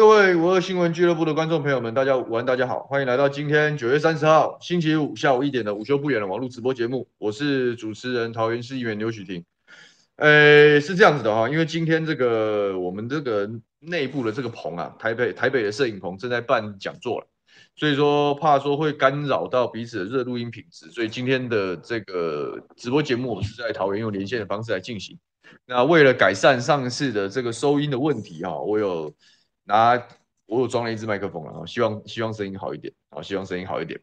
各位五二新闻俱乐部的观众朋友们，大家午安，大家好，欢迎来到今天九月三十号星期五下午一点的午休不远的网络直播节目。我是主持人桃园市议员刘许婷。诶，是这样子的哈，因为今天这个我们这个内部的这个棚啊，台北台北的摄影棚正在办讲座了，所以说怕说会干扰到彼此的热录音品质，所以今天的这个直播节目我们是在桃园用连线的方式来进行。那为了改善上次的这个收音的问题哈，我有拿我有装了一支麦克风了，希望希望声音好一点啊，希望声音好一点。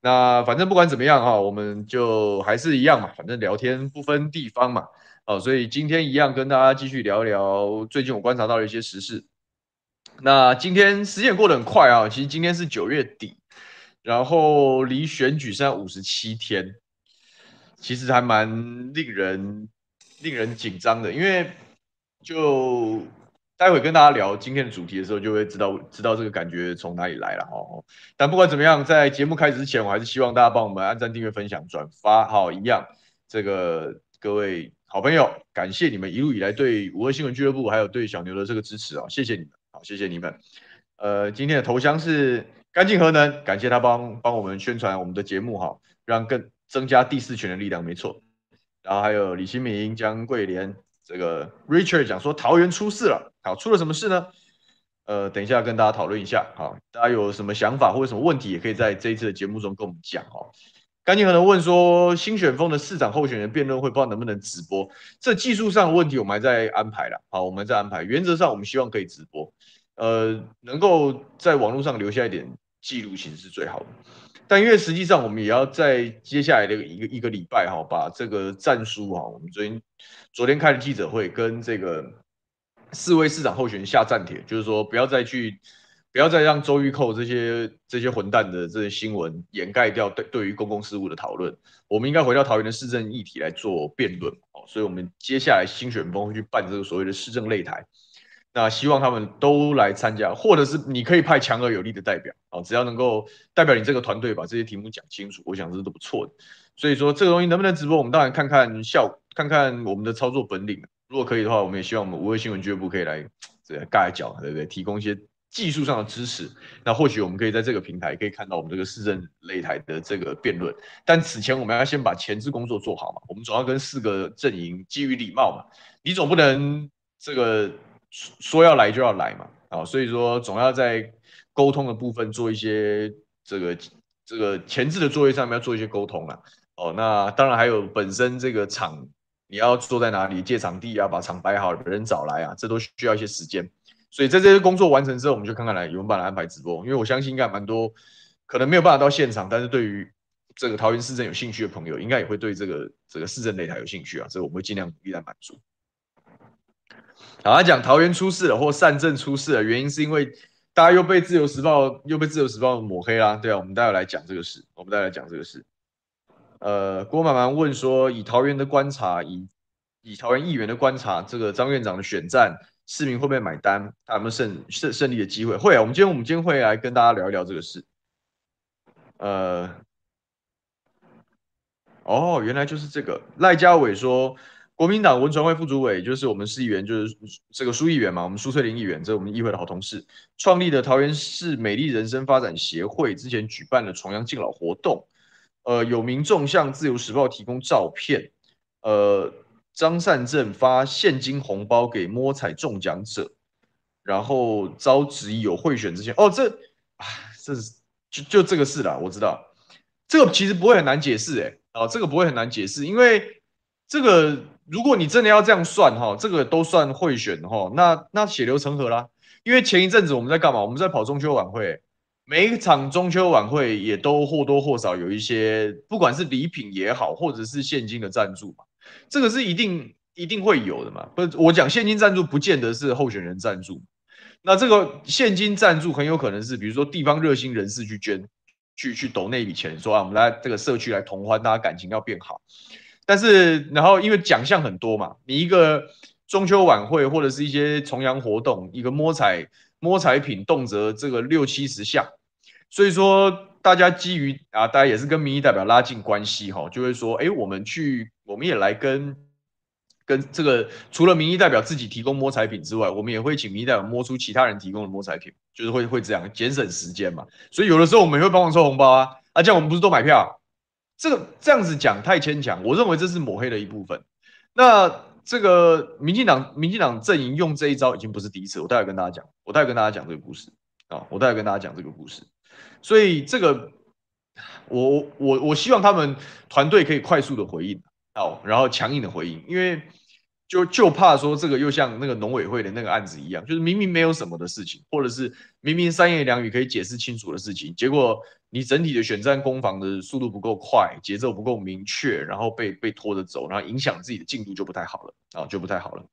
那反正不管怎么样哈，我们就还是一样嘛，反正聊天不分地方嘛，哦，所以今天一样跟大家继续聊聊最近我观察到的一些时事。那今天时间过得很快啊，其实今天是九月底，然后离选举剩下五十七天，其实还蛮令人。令人紧张的，因为就待会跟大家聊今天的主题的时候，就会知道知道这个感觉从哪里来了哦。但不管怎么样，在节目开始之前，我还是希望大家帮我们按赞、订阅、分享、转发，好，一样。这个各位好朋友，感谢你们一路以来对五二新闻俱乐部还有对小牛的这个支持啊，谢谢你们，好，谢谢你们。呃，今天的头像是干净核能，感谢他帮帮我们宣传我们的节目哈，让更增加第四权的力量，没错。然后还有李新明、江桂莲，这个 Richard 讲说桃园出事了，好，出了什么事呢？呃，等一下跟大家讨论一下，好，大家有什么想法或者什么问题，也可以在这一次的节目中跟我们讲哦。干净可能问说，新选风的市长候选人辩论会不知道能不能直播？这技术上的问题我们还在安排了，好，我们在安排，原则上我们希望可以直播，呃，能够在网络上留下一点记录，其实是最好的。但因为实际上，我们也要在接下来的一个一个礼拜哈，把这个战书哈，我们昨天昨天开的记者会，跟这个四位市长候选人下战帖，就是说不要再去，不要再让周玉蔻这些这些混蛋的这些新闻掩盖掉对对于公共事务的讨论。我们应该回到桃园的市政议题来做辩论哦。所以，我们接下来新选风会去办这个所谓的市政擂台。那希望他们都来参加，或者是你可以派强而有力的代表啊，只要能够代表你这个团队把这些题目讲清楚，我想这都不错的。所以说这个东西能不能直播，我们当然看看效果，看看我们的操作本领。如果可以的话，我们也希望我们五二新闻俱乐部可以来这个盖脚，对不对？提供一些技术上的支持。那或许我们可以在这个平台可以看到我们这个市政擂台的这个辩论。但此前我们要先把前置工作做好嘛，我们总要跟四个阵营基于礼貌嘛，你总不能这个。说要来就要来嘛，啊，所以说总要在沟通的部分做一些这个这个前置的作业上面要做一些沟通啊，哦，那当然还有本身这个场你要坐在哪里，借场地啊，把场摆好，人找来啊，这都需要一些时间，所以在这些工作完成之后，我们就看看来有没有办法安排直播，因为我相信应该蛮多可能没有办法到现场，但是对于这个桃园市政有兴趣的朋友，应该也会对这个这个市政擂台有兴趣啊，所以我们会尽量努力来满足。好，他讲桃园出事了，或善政出事了，原因是因为大家又被自由时报又被自由时报抹黑啦。对啊，我们待会来讲这个事，我们待会来讲这个事。呃，郭满满问说，以桃园的观察，以以桃园议员的观察，这个张院长的选战，市民会不会买单？他有没有胜胜胜利的机会？会啊，我们今天我们今天会来跟大家聊一聊这个事。呃，哦，原来就是这个赖家伟说。国民党文传会副主委就是我们市议员，就是这个苏议员嘛，我们苏翠玲议员，这是我们议会的好同事，创立的桃园市美丽人生发展协会，之前举办了重阳敬老活动，呃，有民众向自由时报提供照片，呃，张善政发现金红包给摸彩中奖者，然后遭质疑有贿选之前，哦，这啊，这就就这个事啦，我知道，这个其实不会很难解释，诶，啊，这个不会很难解释，因为这个。如果你真的要这样算哈，这个都算贿选哈，那那血流成河啦。因为前一阵子我们在干嘛？我们在跑中秋晚会，每一场中秋晚会也都或多或少有一些，不管是礼品也好，或者是现金的赞助嘛，这个是一定一定会有的嘛。不是我讲现金赞助，不见得是候选人赞助。那这个现金赞助很有可能是，比如说地方热心人士去捐，去去抖那笔钱，说啊，我们来这个社区来同欢，大家感情要变好。但是，然后因为奖项很多嘛，你一个中秋晚会或者是一些重阳活动，一个摸彩摸彩品动辄这个六七十项，所以说大家基于啊，大家也是跟民意代表拉近关系哈，就会说，哎，我们去，我们也来跟跟这个除了民意代表自己提供摸彩品之外，我们也会请民意代表摸出其他人提供的摸彩品，就是会会这样节省时间嘛。所以有的时候我们也会帮忙收红包啊，啊，这样我们不是都买票？这个这样子讲太牵强，我认为这是抹黑的一部分。那这个民进党民进党阵营用这一招已经不是第一次，我待会跟大家讲，我待会跟大家讲这个故事啊，我待会跟大家讲这个故事。所以这个我我我希望他们团队可以快速的回应，好，然后强硬的回应，因为。就就怕说这个又像那个农委会的那个案子一样，就是明明没有什么的事情，或者是明明三言两语可以解释清楚的事情，结果你整体的选战攻防的速度不够快，节奏不够明确，然后被被拖着走，然后影响自己的进度就不太好了啊，就不太好了。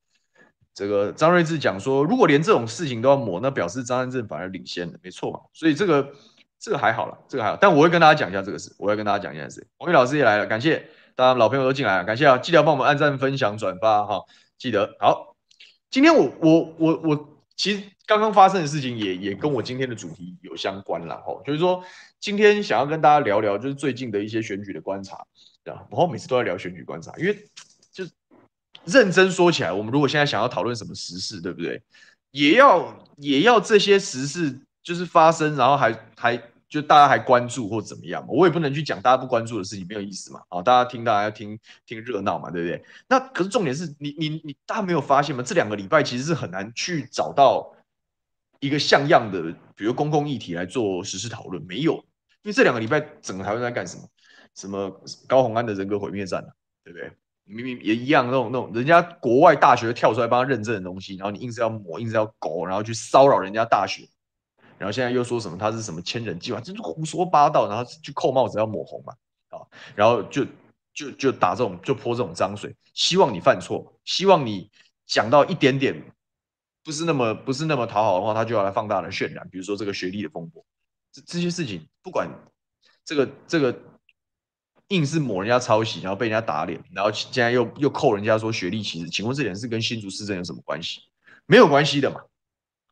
这个张睿智讲说，如果连这种事情都要抹，那表示张善政反而领先了，没错嘛。所以这个这个还好了，这个还好。但我会跟大家讲一下这个事，我会跟大家讲一下事。王宇老师也来了，感谢。大家老朋友都进来了，感谢啊！记得帮我们按赞、分享、转发哈，记得好。今天我我我我其实刚刚发生的事情也也跟我今天的主题有相关了哈，就是说今天想要跟大家聊聊，就是最近的一些选举的观察，对吧？然后每次都在聊选举观察，因为就认真说起来，我们如果现在想要讨论什么时事，对不对？也要也要这些时事就是发生，然后还还。就大家还关注或怎么样，我也不能去讲大家不关注的事情，没有意思嘛。啊，大家听，大家要听听热闹嘛，对不对？那可是重点是你你你，大家没有发现吗？这两个礼拜其实是很难去找到一个像样的，比如公共议题来做实时讨论，没有。因为这两个礼拜整个台湾在干什么？什么高虹安的人格毁灭战啊，对不对？明明也一样，那种那种人家国外大学跳出来帮他认证的东西，然后你硬是要抹，硬是要勾，然后去骚扰人家大学。然后现在又说什么他是什么千人计划，真是胡说八道，然后去扣帽子要抹红嘛，啊，然后就就就打这种就泼这种脏水，希望你犯错，希望你讲到一点点不是那么不是那么讨好的话，他就要来放大的渲染，比如说这个学历的风波，这这些事情不管这个这个硬是抹人家抄袭，然后被人家打脸，然后现在又又扣人家说学历歧视，请问这点是跟新竹市政有什么关系？没有关系的嘛，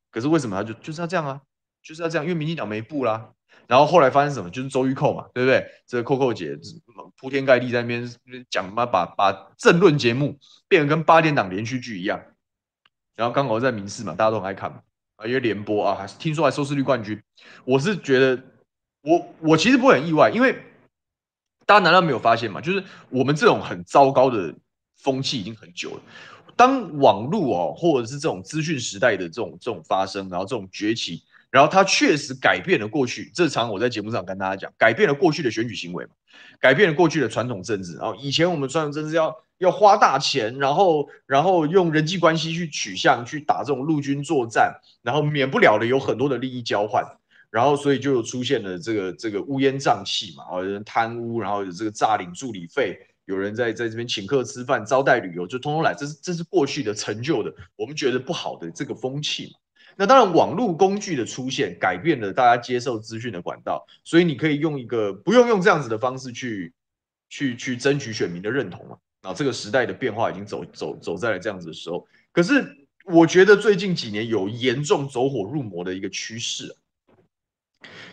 可是为什么他就就是要这样啊？就是要这样，因为民进党没布啦。然后后来发生什么？就是周玉蔻嘛，对不对？这个扣扣姐铺天盖地在那边讲嘛，把把政论节目变得跟八点档连续剧一样。然后刚好在民视嘛，大家都很爱看嘛，啊，因为联播啊，还是听说还收视率冠军。我是觉得，我我其实不会很意外，因为大家难道没有发现吗？就是我们这种很糟糕的风气已经很久了。当网络哦，或者是这种资讯时代的这种这种发生，然后这种崛起。然后他确实改变了过去，这常我在节目上跟大家讲，改变了过去的选举行为嘛，改变了过去的传统政治。然后以前我们传统政治要要花大钱，然后然后用人际关系去取向去打这种陆军作战，然后免不了的有很多的利益交换，然后所以就出现了这个这个乌烟瘴气嘛，有人贪污，然后有这个诈领助理费，有人在在这边请客吃饭招待旅游，就通通来，这是这是过去的陈旧的，我们觉得不好的这个风气嘛。那当然，网络工具的出现改变了大家接受资讯的管道，所以你可以用一个不用用这样子的方式去去去争取选民的认同嘛。啊，这个时代的变化已经走走走在了这样子的时候。可是我觉得最近几年有严重走火入魔的一个趋势，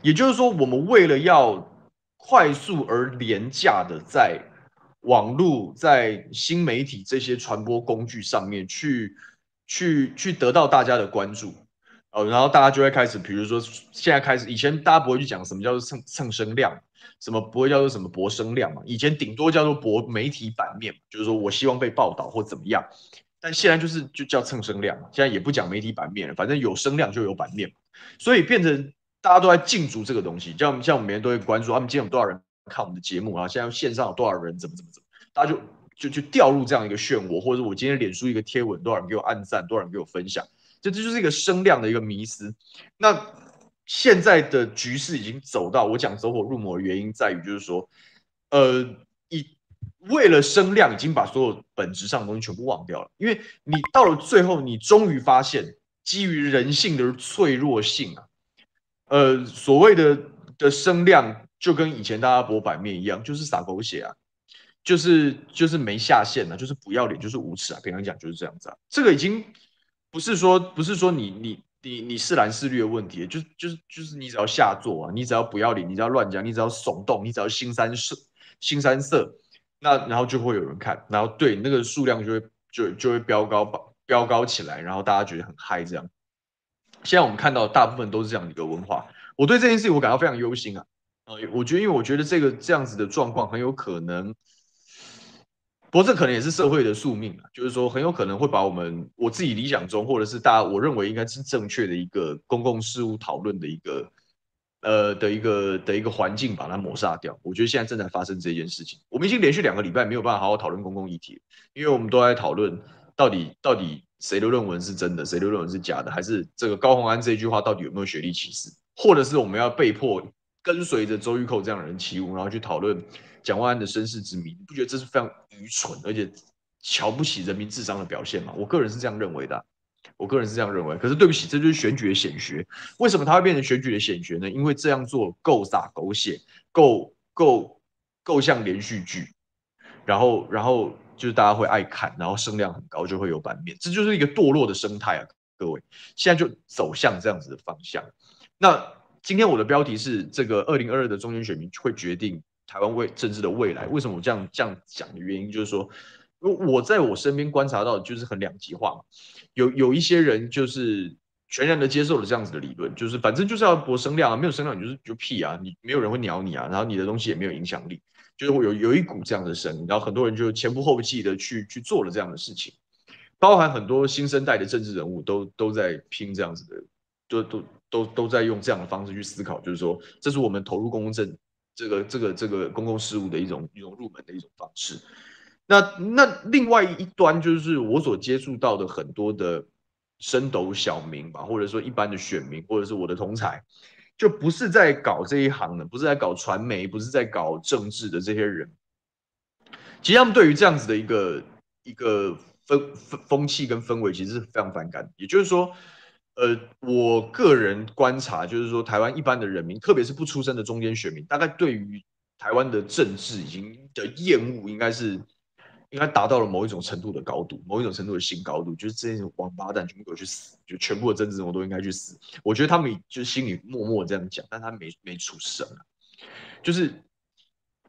也就是说，我们为了要快速而廉价的在网络、在新媒体这些传播工具上面去去去得到大家的关注。哦，然后大家就会开始，比如说现在开始，以前大家不会去讲什么叫做蹭蹭声量，什么不会叫做什么博声量嘛，以前顶多叫做博媒体版面，就是说我希望被报道或怎么样，但现在就是就叫蹭声量，现在也不讲媒体版面了，反正有声量就有版面，所以变成大家都在竞逐这个东西，像像我们每天都会关注他们今天有多少人看我们的节目啊，现在线上有多少人怎么怎么怎么，大家就就就掉入这样一个漩涡，或者我今天脸书一个贴文，多少人给我按赞，多少人给我分享。这这就是一个声量的一个迷思。那现在的局势已经走到我讲走火入魔的原因在于，就是说，呃，一为了声量，已经把所有本质上的东西全部忘掉了。因为你到了最后，你终于发现，基于人性的脆弱性啊，呃，所谓的的声量就跟以前大家播版面一样，就是撒狗血啊，就是就是没下限啊，就是不要脸，就是无耻啊。平常讲就是这样子啊，这个已经。不是说不是说你你你你是蓝是绿的问题，就就是就是你只要下作啊，你只要不要脸，你只要乱讲，你只要耸动，你只要新三色新三色，那然后就会有人看，然后对那个数量就会就就会飙高飙高起来，然后大家觉得很嗨这样。现在我们看到大部分都是这样的一个文化，我对这件事情我感到非常忧心啊。呃，我觉得因为我觉得这个这样子的状况很有可能。不过这可能也是社会的宿命啊，就是说很有可能会把我们我自己理想中，或者是大家我认为应该是正确的一个公共事务讨论的一个呃的一个的一个环境把它抹杀掉。我觉得现在正在发生这件事情。我们已经连续两个礼拜没有办法好好讨论公共议题，因为我们都在讨论到底到底谁的论文是真的，谁的论文是假的，还是这个高虹安这句话到底有没有学历歧视，或者是我们要被迫跟随着周玉蔻这样的人起舞，然后去讨论。蒋万安的身世之谜，你不觉得这是非常愚蠢，而且瞧不起人民智商的表现吗？我个人是这样认为的，我个人是这样认为。可是对不起，这就是选举的显学。为什么它会变成选举的显学呢？因为这样做够洒狗血，够够够像连续剧，然后然后就是大家会爱看，然后声量很高，就会有版面。这就是一个堕落的生态啊！各位，现在就走向这样子的方向。那今天我的标题是这个二零二二的中间选民会决定。台湾未政治的未来，为什么我这样这样讲的原因，就是说，我在我身边观察到，就是很两极化嘛。有有一些人就是全然的接受了这样子的理论，就是反正就是要博声量啊，没有声量你就是就屁啊，你没有人会鸟你啊，然后你的东西也没有影响力，就是会有有一股这样的声音，然后很多人就前仆后继的去去做了这样的事情，包含很多新生代的政治人物都都在拼这样子的，都都都都在用这样的方式去思考，就是说，这是我们投入公共政。这个这个这个公共事务的一种一种入门的一种方式，那那另外一端就是我所接触到的很多的升斗小民吧，或者说一般的选民，或者是我的同侪，就不是在搞这一行的，不是在搞传媒，不是在搞政治的这些人，其实他们对于这样子的一个一个风风风气跟氛围，其实是非常反感。也就是说。呃，我个人观察就是说，台湾一般的人民，特别是不出生的中间选民，大概对于台湾的政治已经的厌恶，应该是应该达到了某一种程度的高度，某一种程度的新高度，就是这些王八蛋全部都去死，就全部的政治人物都应该去死。我觉得他们就心里默默这样讲，但他没没出声啊，就是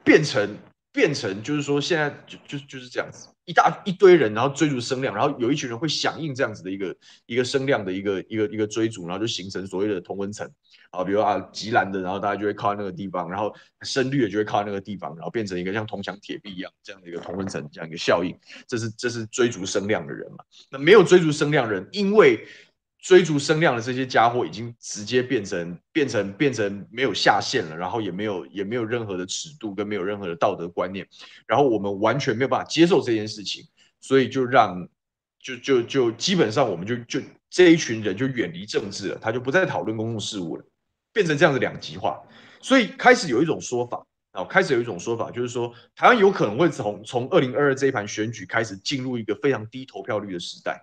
变成变成就是说现在就就就是这样子。一大一堆人，然后追逐声量，然后有一群人会响应这样子的一个一个声量的一个一个一个追逐，然后就形成所谓的同温层啊，比如啊，极蓝的，然后大家就会靠在那个地方，然后深绿的就会靠在那个地方，然后变成一个像铜墙铁壁一样这样的一个同温层这样一个效应，这是这是追逐声量的人嘛？那没有追逐声量人，因为。追逐声量的这些家伙已经直接变成变成变成没有下限了，然后也没有也没有任何的尺度跟没有任何的道德观念，然后我们完全没有办法接受这件事情，所以就让就就就基本上我们就就这一群人就远离政治了，他就不再讨论公共事务了，变成这样的两极化，所以开始有一种说法啊，开始有一种说法就是说台湾有可能会从从二零二二这一盘选举开始进入一个非常低投票率的时代，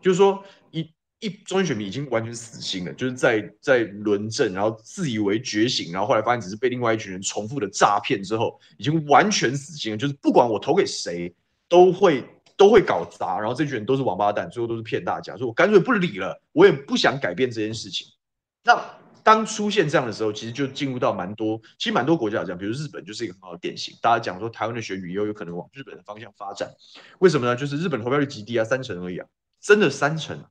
就是说一。一中间选民已经完全死心了，就是在在轮政，然后自以为觉醒，然后后来发现只是被另外一群人重复的诈骗之后，已经完全死心了。就是不管我投给谁，都会都会搞砸，然后这群人都是王八蛋，最后都是骗大家。所以我干脆不理了，我也不想改变这件事情。那当出现这样的时候，其实就进入到蛮多，其实蛮多国家这样，比如日本就是一个很好的典型。大家讲说台湾的选举又有可能往日本的方向发展，为什么呢？就是日本投票率极低啊，三成而已啊，真的三成。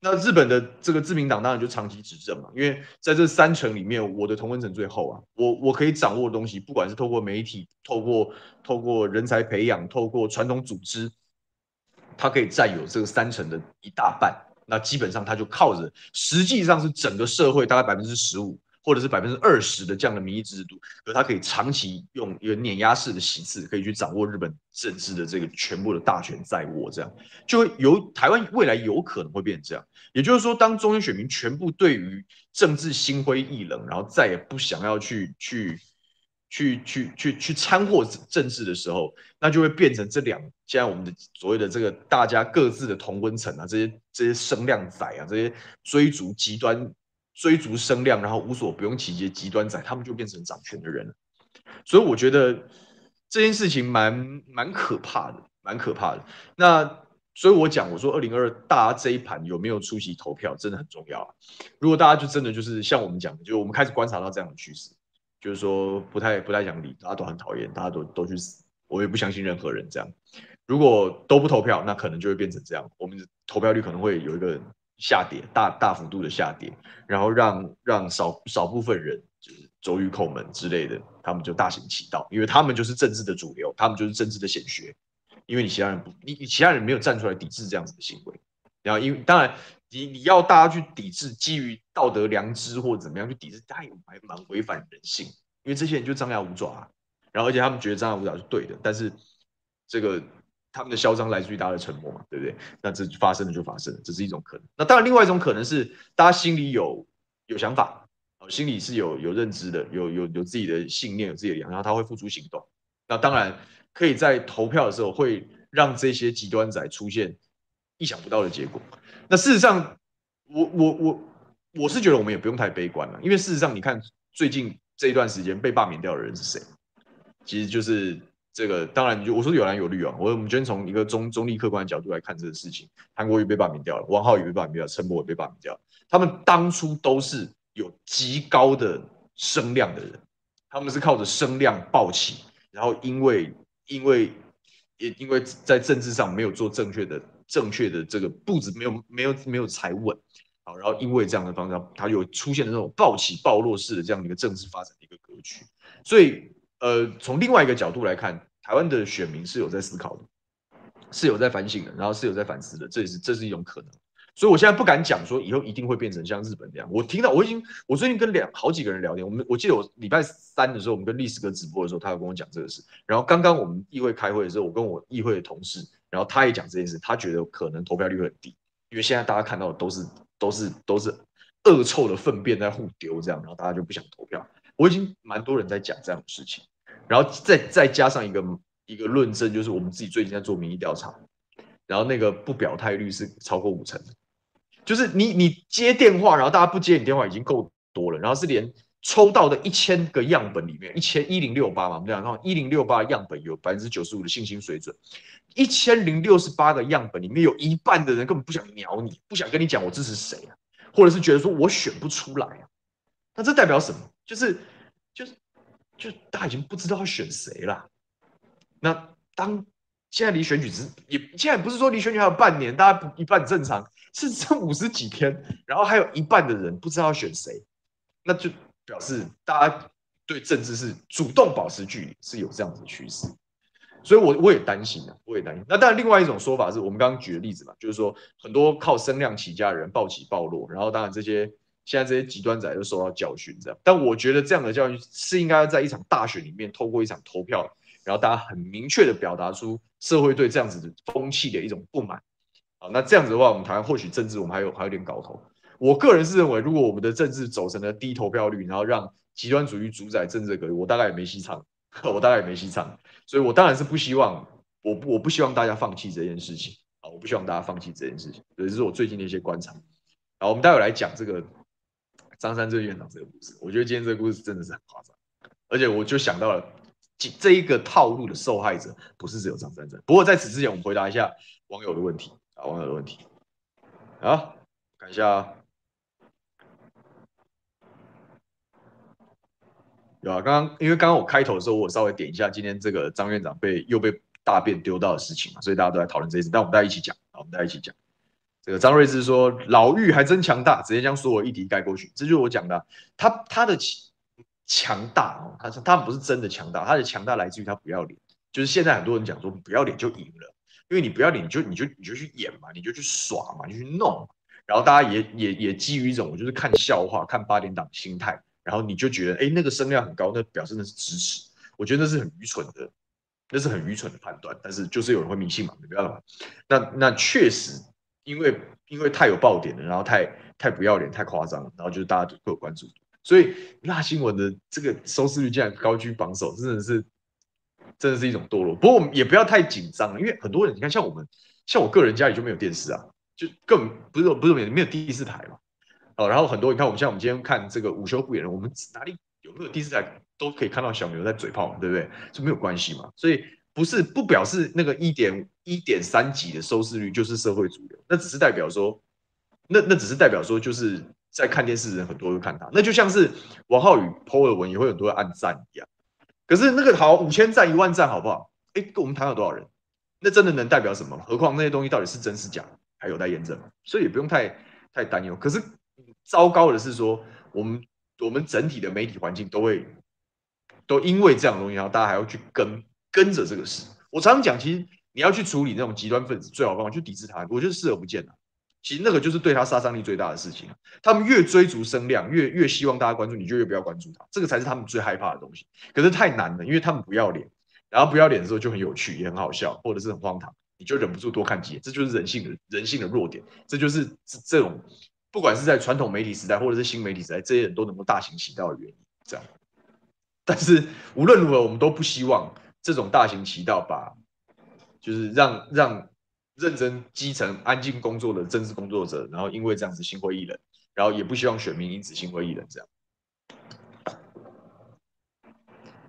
那日本的这个自民党当然就长期执政嘛，因为在这三层里面，我的同文层最厚啊，我我可以掌握的东西，不管是透过媒体、透过透过人才培养、透过传统组织，它可以占有这个三层的一大半。那基本上它就靠着，实际上是整个社会大概百分之十五。或者是百分之二十的这样的民意支持度，可他可以长期用一个碾压式的席次，可以去掌握日本政治的这个全部的大权在握，这样就会由台湾未来有可能会变成这样。也就是说，当中间选民全部对于政治心灰意冷，然后再也不想要去去去去去去掺和政治的时候，那就会变成这两现在我们的所谓的这个大家各自的同温层啊，这些这些声量仔啊，这些追逐极端。追逐声量，然后无所不用其极，极端仔，他们就变成掌权的人。所以我觉得这件事情蛮蛮可怕的，蛮可怕的。那所以我讲，我说二零二二大家这一盘有没有出席投票，真的很重要。如果大家就真的就是像我们讲的，就是我们开始观察到这样的趋势，就是说不太不太讲理，大家都很讨厌，大家都都去死，我也不相信任何人这样。如果都不投票，那可能就会变成这样，我们投票率可能会有一个下跌，大大幅度的下跌，然后让让少少部分人就是走于口门之类的，他们就大行其道，因为他们就是政治的主流，他们就是政治的显学，因为你其他人不，你你其他人没有站出来抵制这样子的行为，然后因为当然你你要大家去抵制，基于道德良知或者怎么样去抵制，他也还蛮违反人性，因为这些人就张牙舞爪啊，然后而且他们觉得张牙舞爪是对的，但是这个。他们的嚣张来自于大家的沉默嘛，对不对？那这发生了就发生了，这是一种可能。那当然，另外一种可能是大家心里有有想法，心里是有有认知的，有有有自己的信念，有自己的良，然后他会付诸行动。那当然可以在投票的时候会让这些极端仔出现意想不到的结果。那事实上，我我我我是觉得我们也不用太悲观了，因为事实上你看最近这一段时间被罢免掉的人是谁？其实就是。这个当然，就我说有蓝有绿啊。我我们今天从一个中中立客观的角度来看这个事情，韩国瑜被罢免掉了，王浩宇被罢免掉了，陈柏也被罢免掉了。他们当初都是有极高的声量的人，他们是靠着声量暴起，然后因为因为也因为在政治上没有做正确的正确的这个步子，没有没有没有踩稳，好，然后因为这样的方向，他有出现了这种暴起暴落式的这样的一个政治发展的一个格局，所以。呃，从另外一个角度来看，台湾的选民是有在思考的，是有在反省的，然后是有在反思的，这也是这是一种可能。所以我现在不敢讲说以后一定会变成像日本这样。我听到我已经，我最近跟两好几个人聊天，我们我记得我礼拜三的时候，我们跟历史哥直播的时候，他有跟我讲这个事。然后刚刚我们议会开会的时候，我跟我议会的同事，然后他也讲这件事，他觉得可能投票率很低，因为现在大家看到的都是都是都是恶臭的粪便在互丢这样，然后大家就不想投票。我已经蛮多人在讲这样的事情，然后再再加上一个一个论证，就是我们自己最近在做民意调查，然后那个不表态率是超过五成的，就是你你接电话，然后大家不接你电话已经够多了，然后是连抽到的一千个样本里面，一千一零六八嘛，我们讲到一零六八样本有百分之九十五的信心水准，一千零六十八个样本里面有一半的人根本不想鸟你，不想跟你讲我支持谁啊，或者是觉得说我选不出来啊，那这代表什么？就是，就是，就大家已经不知道要选谁了。那当现在离选举只也现在不是说离选举还有半年，大家一半正常，是剩五十几天，然后还有一半的人不知道要选谁，那就表示大家对政治是主动保持距离，是有这样子的趋势。所以我，我我也担心啊，我也担心。那当然，另外一种说法是我们刚刚举的例子嘛，就是说很多靠声量起家的人暴起暴落，然后当然这些。现在这些极端仔都受到教训，这样，但我觉得这样的教训是应该在一场大选里面，透过一场投票，然后大家很明确的表达出社会对这样子的风气的一种不满。好，那这样子的话，我们台湾或许政治我们还有还有点搞头。我个人是认为，如果我们的政治走成了低投票率，然后让极端主义主宰政治格局，我大概也没戏唱，我大概也没戏唱。所以我当然是不希望，我不我不希望大家放弃这件事情啊，我不希望大家放弃这件事情。所以这是我最近的一些观察。好，我们待会来讲这个。张三这个院长这个故事，我觉得今天这个故事真的是很夸张，而且我就想到了，这这一个套路的受害者不是只有张善政。不过在此之前，我们回答一下网友的问题啊，网友的问题。啊，看一下啊，有啊，刚刚因为刚刚我开头的时候，我稍微点一下今天这个张院长被又被大便丢到的事情嘛，所以大家都在讨论这件事，但我们大家一起讲，啊，我们大家一起讲。这个张瑞智说：“老玉还真强大，直接将所有议题盖过去。”这就是我讲的，他他的强大哦，他说他不是真的强大，他的强大来自于他不要脸。就是现在很多人讲说不要脸就赢了，因为你不要脸，你就你就你就去演嘛，你就去耍嘛，你就去弄。然后大家也也也基于一种我就是看笑话、看八点档心态，然后你就觉得哎那个声量很高，那表示那是支持。我觉得那是很愚蠢的，那是很愚蠢的判断。但是就是有人会迷信嘛，没办法。那那确实。因为因为太有爆点了，然后太太不要脸，太夸张，然后就是大家都会有关注，所以辣新闻的这个收视率竟然高居榜首，真的是真的是一种堕落。不过我们也不要太紧张，因为很多人你看，像我们像我个人家里就没有电视啊，就根本不是不是没有没有第四台嘛。哦，然后很多你看我们像我们今天看这个午休不演了，我们哪里有没有第四台都可以看到小牛在嘴炮，对不对？就没有关系嘛，所以。不是不表示那个一点一点三几的收视率就是社会主流，那只是代表说，那那只是代表说就是在看电视的人很多都看他，那就像是王浩宇 po 的文也会很多人按赞一样。可是那个好五千赞一万赞好不好？哎，跟我们谈了多少人？那真的能代表什么？何况那些东西到底是真是假，还有待验证，所以也不用太太担忧。可是糟糕的是说，我们我们整体的媒体环境都会都因为这样的东西，然后大家还要去跟跟着这个事。我常常讲，其实你要去处理那种极端分子，最好的方法去抵制他。我觉得视而不见了。其实那个就是对他杀伤力最大的事情。他们越追逐声量，越越希望大家关注，你就越不要关注他。这个才是他们最害怕的东西。可是太难了，因为他们不要脸。然后不要脸的时候就很有趣，也很好笑，或者是很荒唐，你就忍不住多看几眼。这就是人性的人性的弱点。这就是这这种，不管是在传统媒体时代，或者是新媒体时代，这些人都能够大行其道的原因。这样。但是无论如何，我们都不希望这种大行其道把，就是让让认真基层安静工作的政治工作者，然后因为这样子心灰意冷，然后也不希望选民因此心灰意冷这样。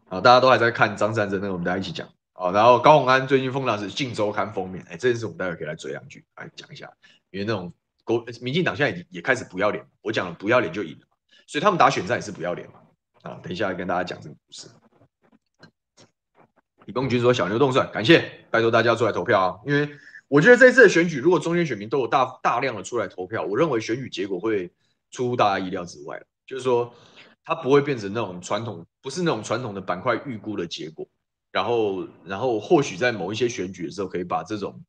好，大家都还在看张善政，那个我们大家一起讲。好，然后高虹安最近封的是《镜周刊》封面，哎，这件事我们待会可以来追两句来讲一下。因为那种国民进党现在也也开始不要脸，我讲了不要脸就赢了，所以他们打选战也是不要脸嘛。啊，等一下跟大家讲这个故事。李公军说小牛动算，感谢，拜托大家出来投票啊！因为我觉得这次的选举，如果中间选民都有大大量的出来投票，我认为选举结果会出乎大家意料之外，就是说。它不会变成那种传统，不是那种传统的板块预估的结果。然后，然后或许在某一些选举的时候，可以把这种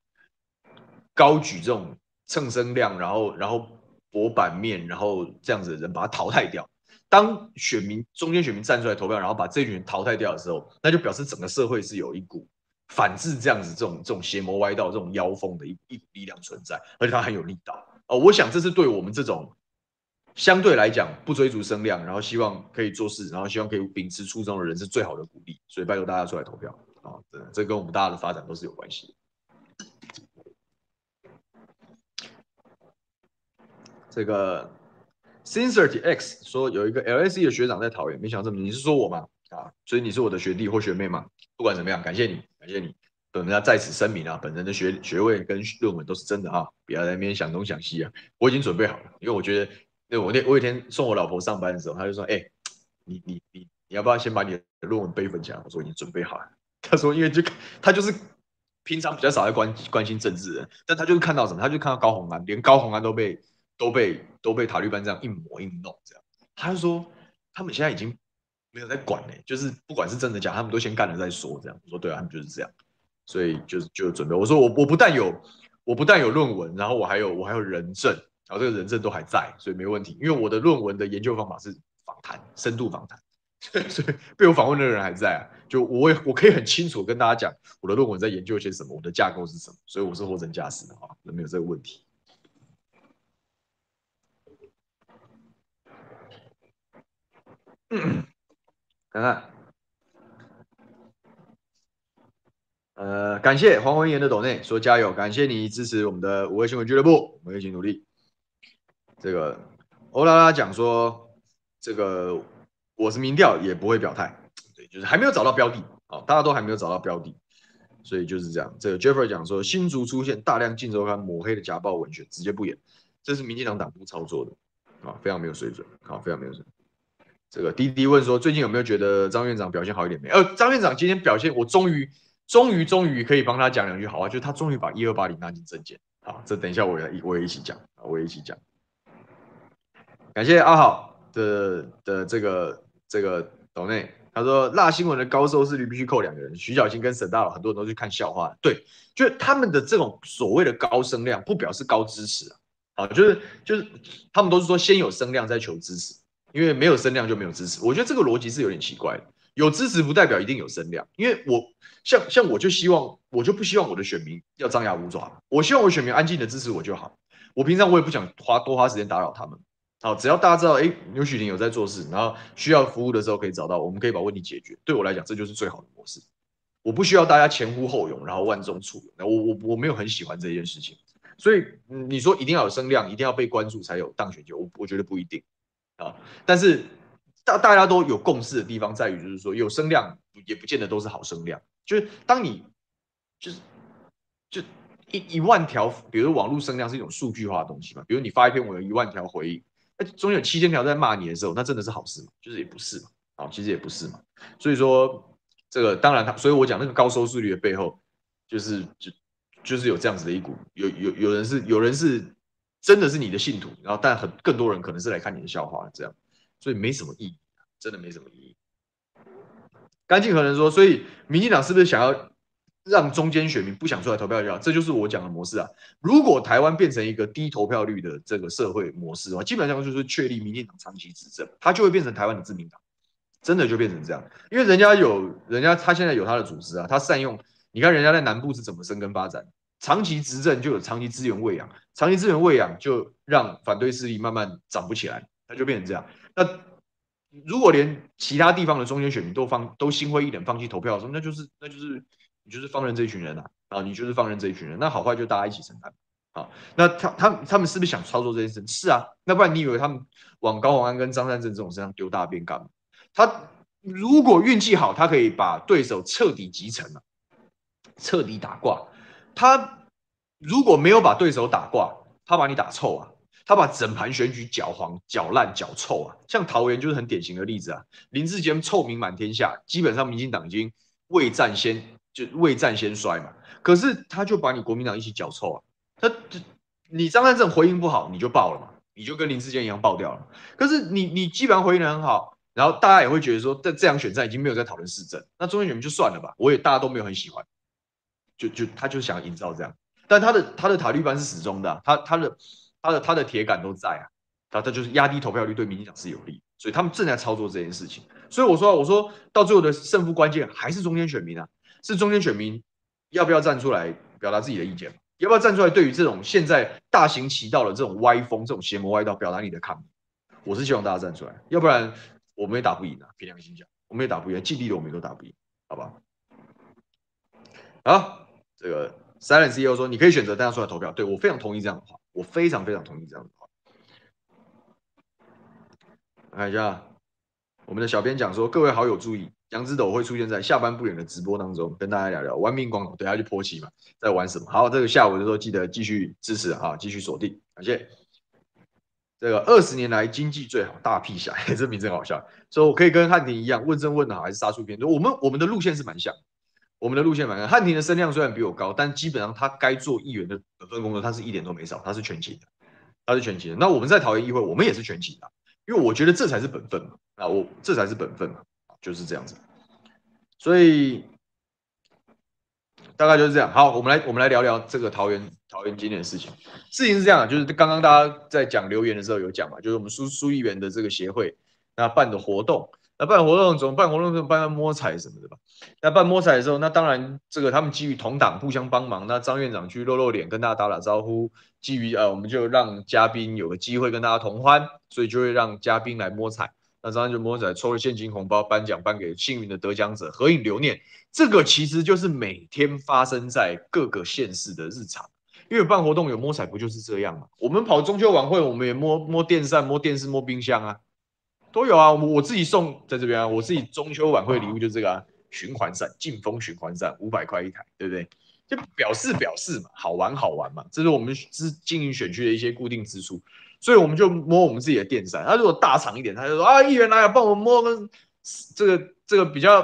高举这种蹭声量，然后然后博版面，然后这样子的人把它淘汰掉。当选民中间选民站出来投票，然后把这群人淘汰掉的时候，那就表示整个社会是有一股反制这样子这种这种邪魔歪道、这种妖风的一一股力量存在，而且它很有力道。哦，我想这是对我们这种。相对来讲，不追逐声量，然后希望可以做事，然后希望可以秉持初衷的人是最好的鼓励。所以拜托大家出来投票啊！对，这跟我们大家的发展都是有关系。这个 Sincerity X 说有一个 LSE 的学长在桃园，没想到这么你是说我吗？啊，所以你是我的学弟或学妹吗？不管怎么样，感谢你，感谢你。等人家在此声明啊，本人的学学位跟论文都是真的啊，不要在那边想东想西啊。我已经准备好了，因为我觉得。对，我那我一天送我老婆上班的时候，他就说：“哎、你你你你要不要先把你的论文备份起来？”我说：“已经准备好了。”他说：“因为就他就是平常比较少在关关心政治人，但他就是看到什么，他就看到高虹安，连高虹安都被都被都被塔利班这样一抹一弄这样。他就说他们现在已经没有在管嘞，就是不管是真的假，他们都先干了再说这样。我说对啊，他们就是这样，所以就是就准备。我说我我不但有我不但有论文，然后我还有我还有人证。”然后这个人证都还在，所以没问题。因为我的论文的研究方法是访谈，深度访谈，所以被我访问的人还在啊。就我也我可以很清楚跟大家讲我的论文在研究些什么，我的架构是什么，所以我是货真价实的啊，没有这个问题。看看，呃，感谢黄文言的抖内说加油，感谢你支持我们的五位新闻俱乐部，我们一起努力。这个欧拉拉讲说，这个我是民调也不会表态，对，就是还没有找到标的啊，大家都还没有找到标的，所以就是这样。这个 Jeffrey 讲说，新竹出现大量竞周刊抹黑的假报文宣，直接不演，这是民进党党部操作的啊，非常没有水准啊，非常没有水准。这个滴滴问说，最近有没有觉得张院长表现好一点没？呃，张院长今天表现，我终于终于终于可以帮他讲两句好话，就是他终于把一二八零纳进政见啊，这等一下我也我也一起讲啊，我也一起讲。感谢阿好的的这个这个抖内，他说辣新闻的高收视率必须扣两个人，徐小青跟沈大佬，很多人都去看笑话。对，就是他们的这种所谓的高声量，不表示高支持啊，啊，就是就是他们都是说先有声量再求支持，因为没有声量就没有支持。我觉得这个逻辑是有点奇怪的，有支持不代表一定有声量，因为我像像我就希望我就不希望我的选民要张牙舞爪，我希望我选民安静的支持我就好，我平常我也不想花多花时间打扰他们。好，只要大家知道，哎，牛煦庭有在做事，然后需要服务的时候可以找到，我们可以把问题解决。对我来讲，这就是最好的模式。我不需要大家前呼后拥，然后万众簇拥。我我我没有很喜欢这件事情，所以你说一定要有声量，一定要被关注才有当选就，我我觉得不一定啊。但是大大家都有共识的地方在于，就是说有声量也不见得都是好声量。就是当你就是就一一万条，比如网络声量是一种数据化的东西嘛，比如你发一篇文有一万条回应。那，总有七千条在骂你的时候，那真的是好事吗？就是也不是嘛，啊，其实也不是嘛。所以说，这个当然他，所以我讲那个高收视率的背后，就是就就是有这样子的一股，有有有人是有人是真的是你的信徒，然后但很更多人可能是来看你的笑话这样，所以没什么意义，真的没什么意义。干净可能说，所以民进党是不是想要让中间选民不想出来投票就好？这就是我讲的模式啊。如果台湾变成一个低投票率的这个社会模式的话，基本上就是确立民进党长期执政，它就会变成台湾的自民党。真的就变成这样，因为人家有人家，他现在有他的组织啊，他善用。你看人家在南部是怎么生根发展，长期执政就有长期资源喂养，长期资源喂养就让反对势力慢慢长不起来，它就变成这样。那如果连其他地方的中间选民都放都心灰意冷放弃投票的时候，那就是那就是你就是放任这一群人啊啊，你就是放任这一群人，那好坏就大家一起承担啊。那他他他们是不是想操作这件事？是啊，那不然你以为他们往高虹安跟张善政这种身上丢大便干嘛？他如果运气好，他可以把对手彻底击沉了，彻底打挂。他如果没有把对手打挂，他把你打臭啊，他把整盘选举搅黄、搅烂、搅臭啊。像桃园就是很典型的例子啊，林志坚臭名满天下，基本上民进党已经未战先就未战先衰嘛。可是他就把你国民党一起搅臭啊，他你张善政回应不好，你就爆了嘛，你就跟林志坚一样爆掉了。可是你你基本上回应的很好。然后大家也会觉得说，这这场选战已经没有在讨论市政，那中间选民就算了吧。我也大家都没有很喜欢，就就他就想营造这样，但他的他的塔绿班是始终的、他他的他的他的铁杆都在啊，他他就是压低投票率对民进党是有利，所以他们正在操作这件事情。所以我说我说到最后的胜负关键还是中间选民啊，是中间选民要不要站出来表达自己的意见，要不要站出来对于这种现在大行其道的这种歪风、这种邪魔歪道表达你的抗议。我是希望大家站出来，要不然。我们也打不赢啊，凭良心讲，我们也打不赢，尽力了我们都打不赢，好吧？好，这个 Silent CEO 说，你可以选择大家出来投票，对，我非常同意这样的话，我非常非常同意这样的话。看一下，我们的小编讲说，各位好友注意，杨枝斗会出现在下班不远的直播当中，跟大家聊聊玩命关头，等下去泼棋嘛，在玩什么？好，这个下午的时候记得继续支持啊，继续锁定，感谢。这个二十年来经济最好大屁侠，这名字好笑。所以我可以跟汉庭一样问政问得好，还是杀出片？我们我们的路线是蛮像，我们的路线蛮像。汉庭的声量虽然比我高，但基本上他该做议员的本分工作，他是一点都没少，他是全勤的，他是全勤的。那我们在桃园议会，我们也是全勤的，因为我觉得这才是本分嘛。啊，我这才是本分嘛，就是这样子。所以。大概就是这样。好，我们来我们来聊聊这个桃园桃园今天的事情。事情是这样，就是刚刚大家在讲留言的时候有讲嘛，就是我们苏苏议员的这个协会那办的活动，那办活动怎么办活动？怎么办摸彩什么的吧？那办摸彩的时候，那当然这个他们基于同党互相帮忙，那张院长去露露脸跟大家打打招呼，基于呃我们就让嘉宾有个机会跟大家同欢，所以就会让嘉宾来摸彩。那张就摸彩抽了现金红包颁奖颁给幸运的得奖者合影留念，这个其实就是每天发生在各个县市的日常。因为办活动有摸彩，不就是这样吗？我们跑中秋晚会，我们也摸摸电扇、摸电视、摸冰箱啊，都有啊。我我自己送在这边啊，我自己中秋晚会礼物就是这个啊，循环扇、劲风循环扇，五百块一台，对不对？就表示表示嘛，好玩好玩嘛，这是我们是经营选区的一些固定支出。所以我们就摸我们自己的电扇，他如果大厂一点，他就说啊，议员来啊，帮我们摸个这个这个比较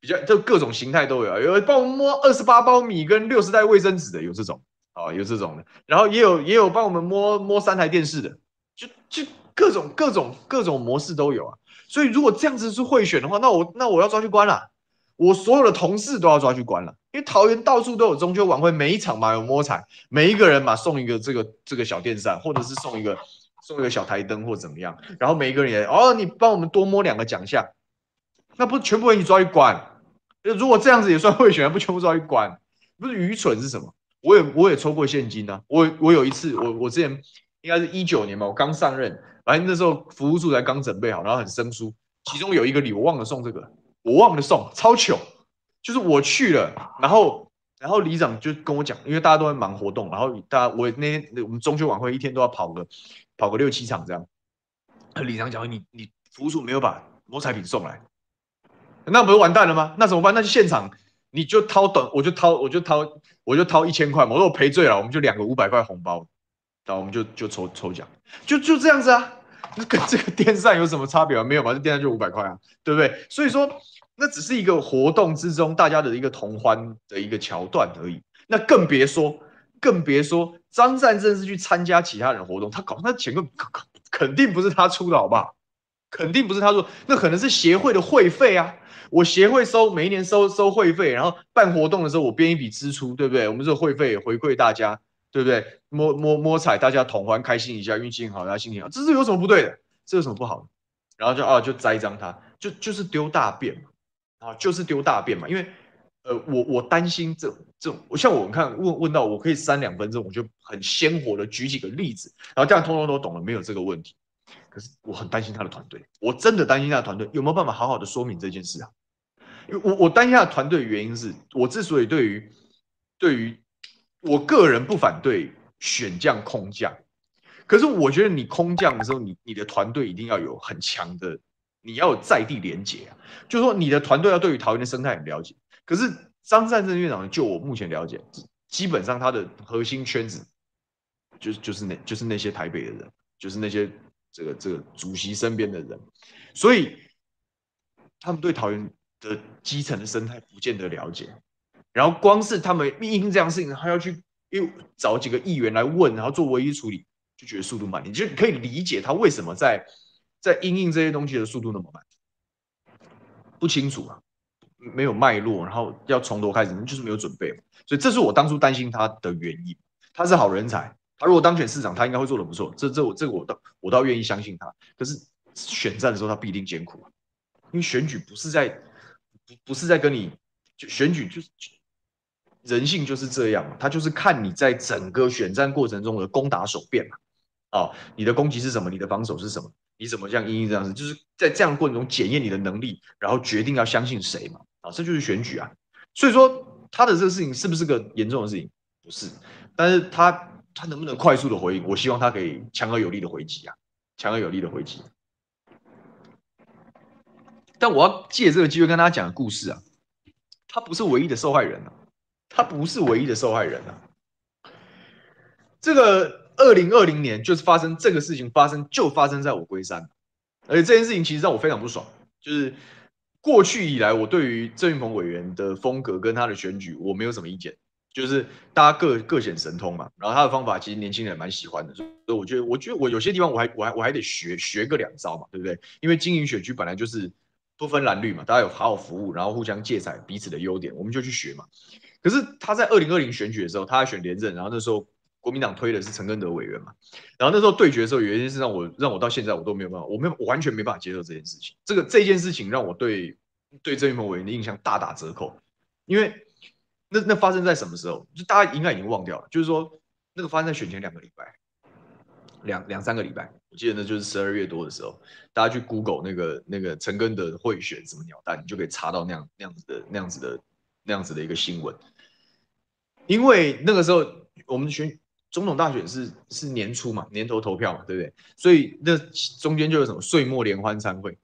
比较，就各种形态都有，有帮我们摸二十八包米跟六十袋卫生纸的，有这种啊，有这种的，然后也有也有帮我们摸摸三台电视的，就就各种各种各种模式都有啊。所以如果这样子是贿选的话，那我那我要抓去关了，我所有的同事都要抓去关了，因为桃园到处都有中秋晚会，每一场嘛有摸彩，每一个人嘛送一个这个这个小电扇，或者是送一个。送一个小台灯或怎么样，然后每一个人也哦，你帮我们多摸两个奖项，那不全部人一起抓去关？如果这样子也算贿选，不全部抓去关？不是愚蠢是什么？我也我也抽过现金啊，我我有一次，我我之前应该是一九年嘛，我刚上任，反正那时候服务处才刚准备好，然后很生疏，其中有一个礼我忘了送这个，我忘了送，超糗，就是我去了，然后然后里长就跟我讲，因为大家都在忙活动，然后大家我那天我们中秋晚会一天都要跑个。跑个六七场这样，里长讲你你服务处没有把摸彩品送来，那不是完蛋了吗？那怎么办？那就现场你就掏短，我就掏我就掏我就掏一千块嘛，我说我赔罪了，我们就两个五百块红包，然后我们就就抽抽奖，就就这样子啊，跟这个电扇有什么差别啊？没有吧？这电扇就五百块啊，对不对？所以说那只是一个活动之中大家的一个同欢的一个桥段而已。那更别说，更别说张善正是去参加其他人活动，他搞他钱个肯定不是他出的，好吧？肯定不是他说，那可能是协会的会费啊。我协会收每一年收收会费，然后办活动的时候我编一笔支出，对不对？我们这个会费回馈大家，对不对？摸摸摸彩，大家同欢开心一下，运气好，大家心情好，这是有什么不对的？这有什么不好的？然后就啊，就栽赃他，就就是丢大便嘛。啊，就是丢大便嘛，因为，呃，我我担心这这种，像我们看问问到，我可以三两分钟，我就很鲜活的举几个例子，然后这样通通都懂了，没有这个问题。可是我很担心他的团队，我真的担心他的团队有没有办法好好的说明这件事啊？因为我我担心他的团队原因是我之所以对于对于我个人不反对选将空降，可是我觉得你空降的时候，你你的团队一定要有很强的。你要有在地连接啊，就是说你的团队要对于桃园的生态很了解。可是张善政院长，就我目前了解，基本上他的核心圈子就是就是那就是那些台北的人，就是那些这个这个主席身边的人，所以他们对桃园的基层的生态不见得了解。然后光是他们因这样的事情，他要去又找几个议员来问，然后做唯一处理，就觉得速度慢。你就可以理解他为什么在。在因应这些东西的速度那么慢，不清楚啊，没有脉络，然后要从头开始，就是没有准备，所以这是我当初担心他的原因。他是好人才，他如果当选市长，他应该会做得不错。这这我这个我倒我倒愿意相信他。可是选战的时候，他必定艰苦啊，因为选举不是在不不是在跟你就选举就是人性就是这样嘛，他就是看你在整个选战过程中的攻打手变嘛。啊，你的攻击是什么？你的防守是什么？你怎么像英英这样子？就是在这样过程中检验你的能力，然后决定要相信谁嘛？啊，这就是选举啊。所以说他的这个事情是不是个严重的事情？不是，但是他他能不能快速的回应？我希望他可以强而有力的回击啊，强而有力的回击。但我要借这个机会跟大家讲个故事啊，他不是唯一的受害人啊，他不是唯一的受害人啊，这个。二零二零年就是发生这个事情，发生就发生在我龟山，而且这件事情其实让我非常不爽。就是过去以来，我对于郑运鹏委员的风格跟他的选举，我没有什么意见。就是大家各各显神通嘛，然后他的方法其实年轻人蛮喜欢的，所以我觉得，我觉得我有些地方我还我还我还得学学个两招嘛，对不对？因为经营选区本来就是不分蓝绿嘛，大家有好好服务，然后互相借彩彼此的优点，我们就去学嘛。可是他在二零二零选举的时候，他选连任，然后那时候。国民党推的是陈根德委员嘛，然后那时候对决的时候，有一件事让我让我到现在我都没有办法，我没有完全没办法接受这件事情。这个这件事情让我对对郑运鹏委员的印象大打折扣，因为那那发生在什么时候？就大家应该已经忘掉了，就是说那个发生在选前两个礼拜，两两三个礼拜，我记得那就是十二月多的时候，大家去 Google 那个那个陈根德贿选什么鸟蛋，你就可以查到那样那样子的那样子的那样子的一个新闻。因为那个时候我们选。总统大选是是年初嘛，年头投票嘛，对不对？所以那中间就有什么岁末联欢餐会，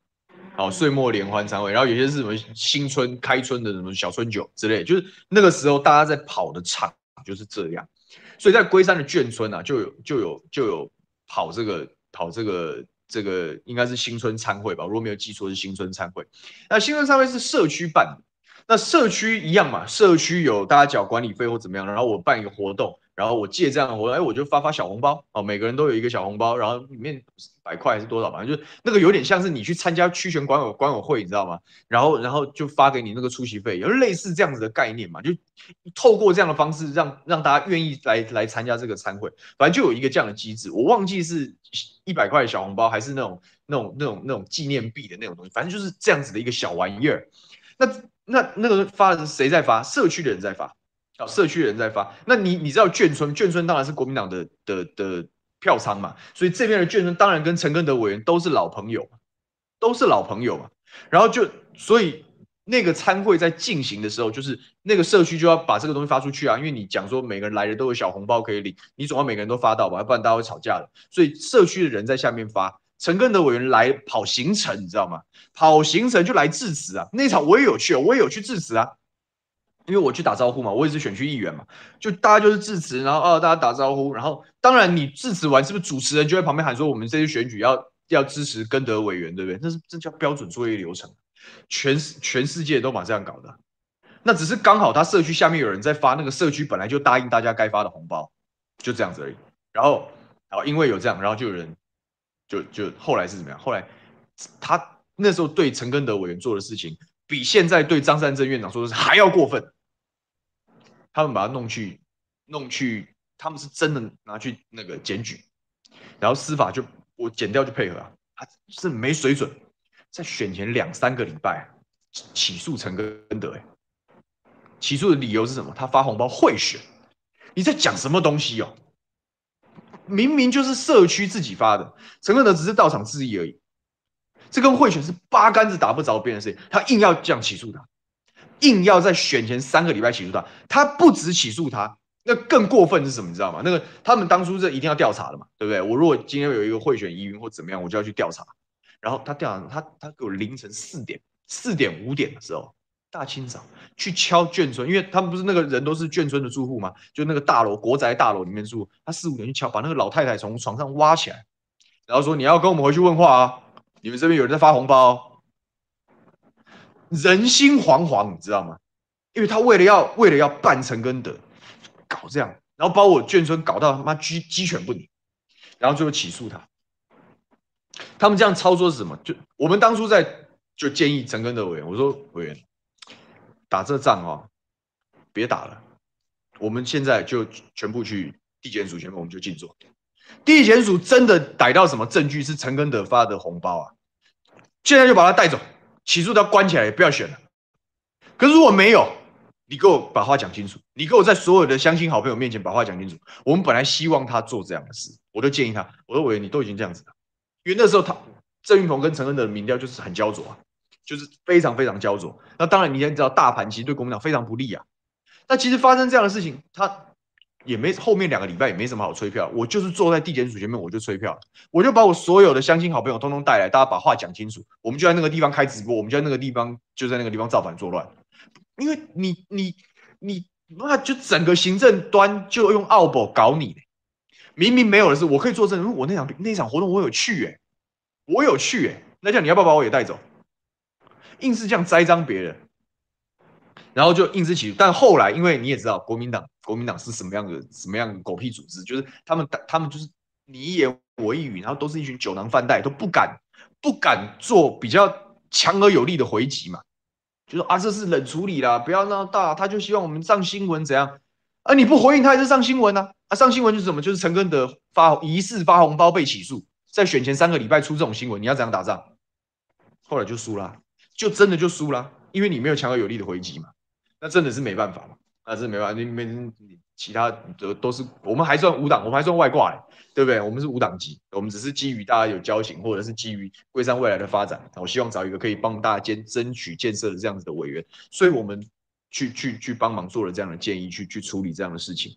好，岁末联欢餐会，然后有些是什么新春开春的什么小春酒之类，就是那个时候大家在跑的场就是这样。所以在龟山的眷村啊，就有就有就有跑这个跑这个这个应该是新春餐会吧，如果没有记错是新春餐会。那新春餐会是社区办的，那社区一样嘛，社区有大家缴管理费或怎么样，然后我办一个活动。然后我借这样的活动，哎，我就发发小红包哦，每个人都有一个小红包，然后里面百块还是多少，反正就那个有点像是你去参加区权管委管委会，你知道吗？然后然后就发给你那个出席费，有类似这样子的概念嘛，就透过这样的方式让让大家愿意来来参加这个参会，反正就有一个这样的机制，我忘记是一百块的小红包还是那种那种那种那种纪念币的那种东西，反正就是这样子的一个小玩意儿。那那那个发的是谁在发？社区的人在发。哦，社区的人在发，那你你知道眷村，眷村当然是国民党的的的票仓嘛，所以这边的眷村当然跟陈根德委员都是老朋友，都是老朋友嘛。然后就所以那个餐会在进行的时候，就是那个社区就要把这个东西发出去啊，因为你讲说每个人来的都有小红包可以领，你总要每个人都发到吧，不然大家会吵架的。所以社区的人在下面发，陈根德委员来跑行程，你知道吗？跑行程就来致辞啊，那场我也有去，我也有去致辞啊。因为我去打招呼嘛，我也是选区议员嘛，就大家就是致辞，然后哦大家打招呼，然后当然你致辞完是不是主持人就在旁边喊说我们这些选举要要支持根德委员，对不对？那是这叫标准作业流程。全全世界都把这样搞的。那只是刚好他社区下面有人在发，那个社区本来就答应大家该发的红包，就这样子而已。然后，然后因为有这样，然后就有人就就后来是怎么样？后来他那时候对陈根德委员做的事情，比现在对张善政院长说的是还要过分。他们把他弄去弄去，他们是真的拿去那个检举，然后司法就我剪掉就配合啊，他是没水准，在选前两三个礼拜起诉陈根德，哎。起诉的理由是什么？他发红包贿选，你在讲什么东西哦？明明就是社区自己发的，陈根德只是到场质疑而已，这跟贿选是八竿子打不着边的事情。他硬要这样起诉他，硬要在选前三个礼拜起诉他。他不止起诉他，那更过分是什么？你知道吗？那个他们当初这一定要调查的嘛，对不对？我如果今天有一个贿选疑云或怎么样，我就要去调查。然后他调查他，他给我凌晨四点、四点五点的时候。大清早去敲眷村，因为他们不是那个人都是眷村的住户吗？就那个大楼国宅大楼里面住，他四五点去敲，把那个老太太从床上挖起来，然后说：“你要跟我们回去问话啊！你们这边有人在发红包，人心惶惶，你知道吗？因为他为了要为了要办陈根德，搞这样，然后把我眷村搞到他妈鸡鸡犬不宁，然后最后起诉他。他们这样操作是什么？就我们当初在就建议陈根德委员，我说委员。”打这仗哦，别打了，我们现在就全部去地检署前面，我们就静坐。地检署真的逮到什么证据是陈根德发的红包啊？现在就把他带走，起诉他关起来，也不要选了。可是如果没有，你给我把话讲清楚，你给我在所有的乡亲好朋友面前把话讲清楚。我们本来希望他做这样的事，我就建议他，我说委员，你都已经这样子了，因为那时候他郑运鹏跟陈根德的民调就是很焦灼啊。就是非常非常焦灼。那当然，你也知道，大盘其实对国民党非常不利啊。那其实发生这样的事情，他也没后面两个礼拜也没什么好催票。我就是坐在地检署前面，我就催票，我就把我所有的乡亲好朋友通通带来，大家把话讲清楚。我们就在那个地方开直播，我们就在那个地方就在那个地方造反作乱。因为你你你那就整个行政端就用奥博搞你，明明没有的事，我可以作证。我那场那场活动我有去哎，我有去哎，那叫你要不要把我也带走？硬是这样栽赃别人，然后就硬是起诉。但后来，因为你也知道，国民党国民党是什么样的什么样的狗屁组织，就是他们他们就是你一言我一语，然后都是一群酒囊饭袋，都不敢不敢做比较强而有力的回击嘛。就说啊，这是冷处理啦，不要那么大。他就希望我们上新闻怎样？啊，你不回应他还是上新闻呢？啊，上新闻就是什么？就是陈根德发疑似发红包被起诉，在选前三个礼拜出这种新闻，你要怎样打仗？后来就输了。就真的就输了，因为你没有强而有力的回击嘛，那真的是没办法嘛，那是没办法，你没其他的都是我们还算无档，我们还算外挂嘞，对不对？我们是无档级，我们只是基于大家有交情，或者是基于龟山未来的发展，我希望找一个可以帮大家兼争取建设的这样子的委员，所以我们去去去帮忙做了这样的建议，去去处理这样的事情，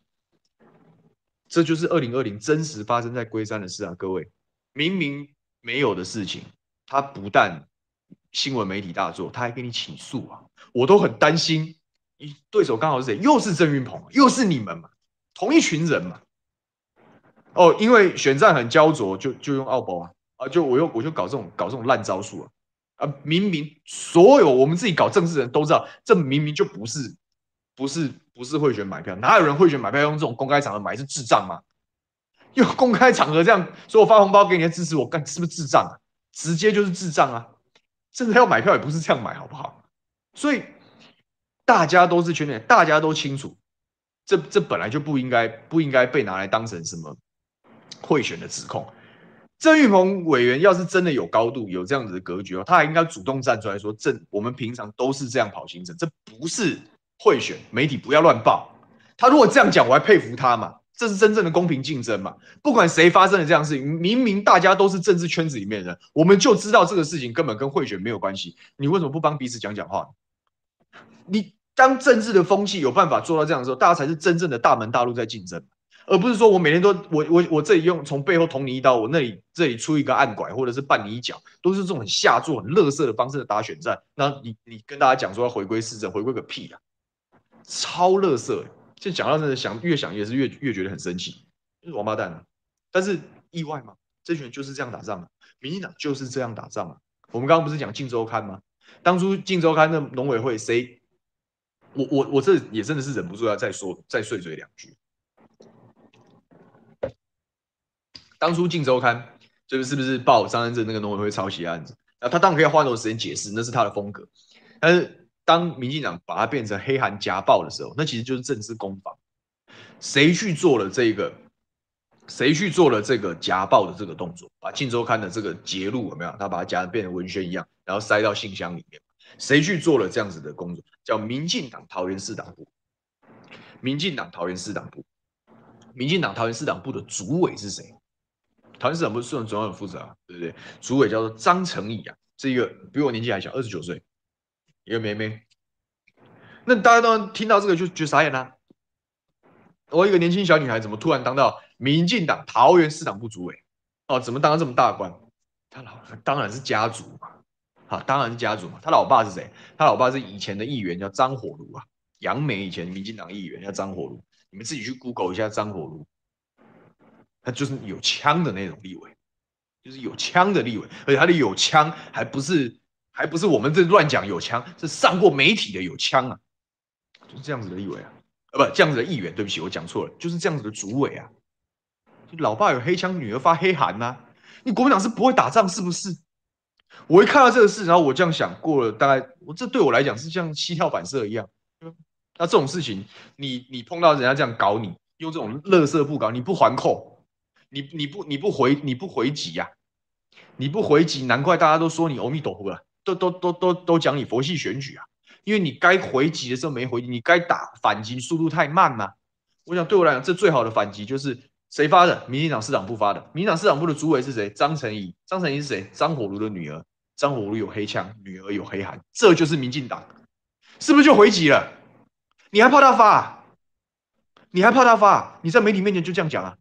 这就是二零二零真实发生在龟山的事啊，各位，明明没有的事情，他不但。新闻媒体大作，他还给你起诉啊！我都很担心，你对手刚好是谁？又是郑云鹏，又是你们嘛，同一群人嘛。哦，因为选战很焦灼，就就用奥博啊啊！就我又我就搞这种搞这种烂招数啊啊！明明所有我们自己搞政治的人都知道，这明明就不是不是不是贿选买票，哪有人贿选买票用这种公开场合买？是智障吗？用公开场合这样说我发红包给你的支持我干，是不是智障啊？直接就是智障啊！甚至要买票也不是这样买，好不好？所以大家都是圈内，大家都清楚，这这本来就不应该不应该被拿来当成什么贿选的指控。郑运鹏委员要是真的有高度，有这样子的格局哦，他还应该主动站出来说：“这我们平常都是这样跑行程，这不是贿选，媒体不要乱报。”他如果这样讲，我还佩服他嘛。这是真正的公平竞争嘛？不管谁发生了这样的事情，明明大家都是政治圈子里面的人，我们就知道这个事情根本跟贿选没有关系。你为什么不帮彼此讲讲话？你当政治的风气有办法做到这样的时候，大家才是真正的大门大路在竞争，而不是说我每天都我我我这里用从背后捅你一刀，我那里这里出一个暗拐，或者是绊你一脚，都是这种很下作、很垃圾的方式的打选战。那你你跟大家讲说要回归市政，回归个屁啊！超垃圾。就讲到这，想越想也是越越觉得很生气，就是王八蛋啊！但是意外吗？这群人就是这样打仗啊！民进党就是这样打仗啊！我们刚刚不是讲《镜周刊》吗？当初《镜周刊》的农委会谁？我我我这也真的是忍不住要再说再碎嘴两句。当初《镜周刊》就是是不是报张善政那个农委会抄袭案子？那他当然可以花很多时间解释，那是他的风格。但是当民进党把它变成黑函夹报的时候，那其实就是政治攻防。谁去做了这个？谁去做了这个夹报的这个动作？把《镜周刊》的这个节录有没有？他把它夹变成文宣一样，然后塞到信箱里面。谁去做了这样子的工作？叫民进党桃园市党部。民进党桃园市党部，民进党桃园市党部的主委是谁？桃园市党部是很重要负责啊，对不对？主委叫做张成义啊，是一个比我年纪还小，二十九岁，一个妹妹。那大家都听到这个就觉傻眼啦、我一个年轻小女孩，怎么突然当到民进党桃园市党部主委？哦，怎么当到这么大官？他老当然是家族嘛，好，当然是家族嘛。他老爸是谁？他老爸是以前的议员，叫张火炉啊，杨梅以前民进党议员叫张火炉，你们自己去 Google 一下张火炉。他就是有枪的那种立委，就是有枪的立委，而且他的有枪还不是还不是我们这乱讲有枪，是上过媒体的有枪啊，就是这样子的立委啊，啊不这样子的议员，对不起我讲错了，就是这样子的主委啊，老爸有黑枪，女儿发黑函呐、你国民党是不会打仗是不是？我一看到这个事，然后我这样想过了，大概我这对我来讲是像膝跳反射一样，那这种事情你你碰到人家这样搞你，用这种乐色不搞你不还扣。你你不你不回你不回击呀？你不回击，难怪大家都说你阿弥陀佛了，都都都都都讲你佛系选举啊！因为你该回击的时候没回击，你该打反击速度太慢了。我想对我来讲，这最好的反击就是谁发的？民进党市长部发的。民进党市长部的主委是谁？张成仪。张成仪是谁？张火炉的女儿。张火炉有黑枪，女儿有黑函，这就是民进党，是不是就回击了？你还怕他发？你还怕他发？你在媒体面前就这样讲啊？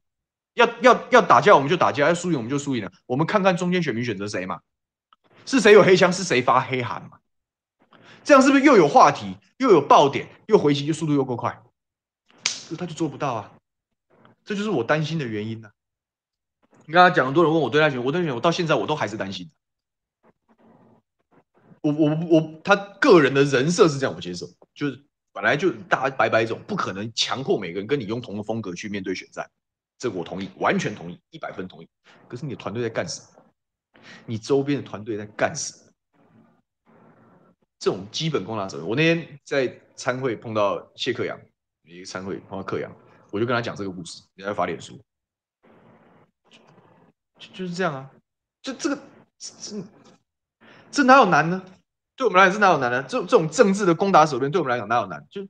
要要要打架，我们就打架；要输赢，我们就输赢了。我们看看中间选民选择谁嘛？是谁有黑枪？是谁发黑函嘛？这样是不是又有话题，又有爆点，又回击，就速度又够快？这他就做不到啊！这就是我担心的原因呢、啊。你刚才讲，很多人问我对他选，我对他选，我到现在我都还是担心。我我我，他个人的人设是这样，我接受，就是本来就大家白白种，不可能强迫每个人跟你用同一个风格去面对选战。这个我同意，完全同意，一百分同意。可是你的团队在干什么？你周边的团队在干什么？这种基本功能什么？我那天在参会碰到谢克阳，一个参会碰到克阳，我就跟他讲这个故事，你在发脸书，就就是这样啊。就这个，这这哪有难呢？对我们来讲是哪有难呢？这这种政治的攻打手段，对我们来讲哪有难？就。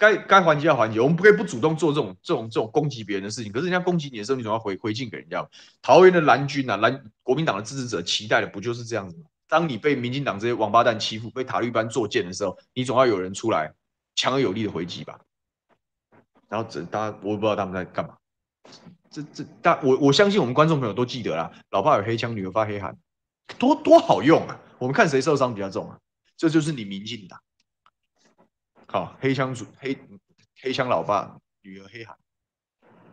该该还击要还击，我们不可以不主动做这种这种这种攻击别人的事情。可是人家攻击你的时候，你总要回回敬给人家。桃园的蓝军啊，蓝国民党的支持者期待的不就是这样子吗？当你被民进党这些王八蛋欺负，被塔利班作践的时候，你总要有人出来强而有力的回击吧。然后这大家我也不知道他们在干嘛。这这大我我相信我们观众朋友都记得啦。老爸有黑枪，女儿发黑函，多多好用啊！我们看谁受伤比较重啊？这就是你民进党。好，黑枪主黑黑枪老爸女儿黑函，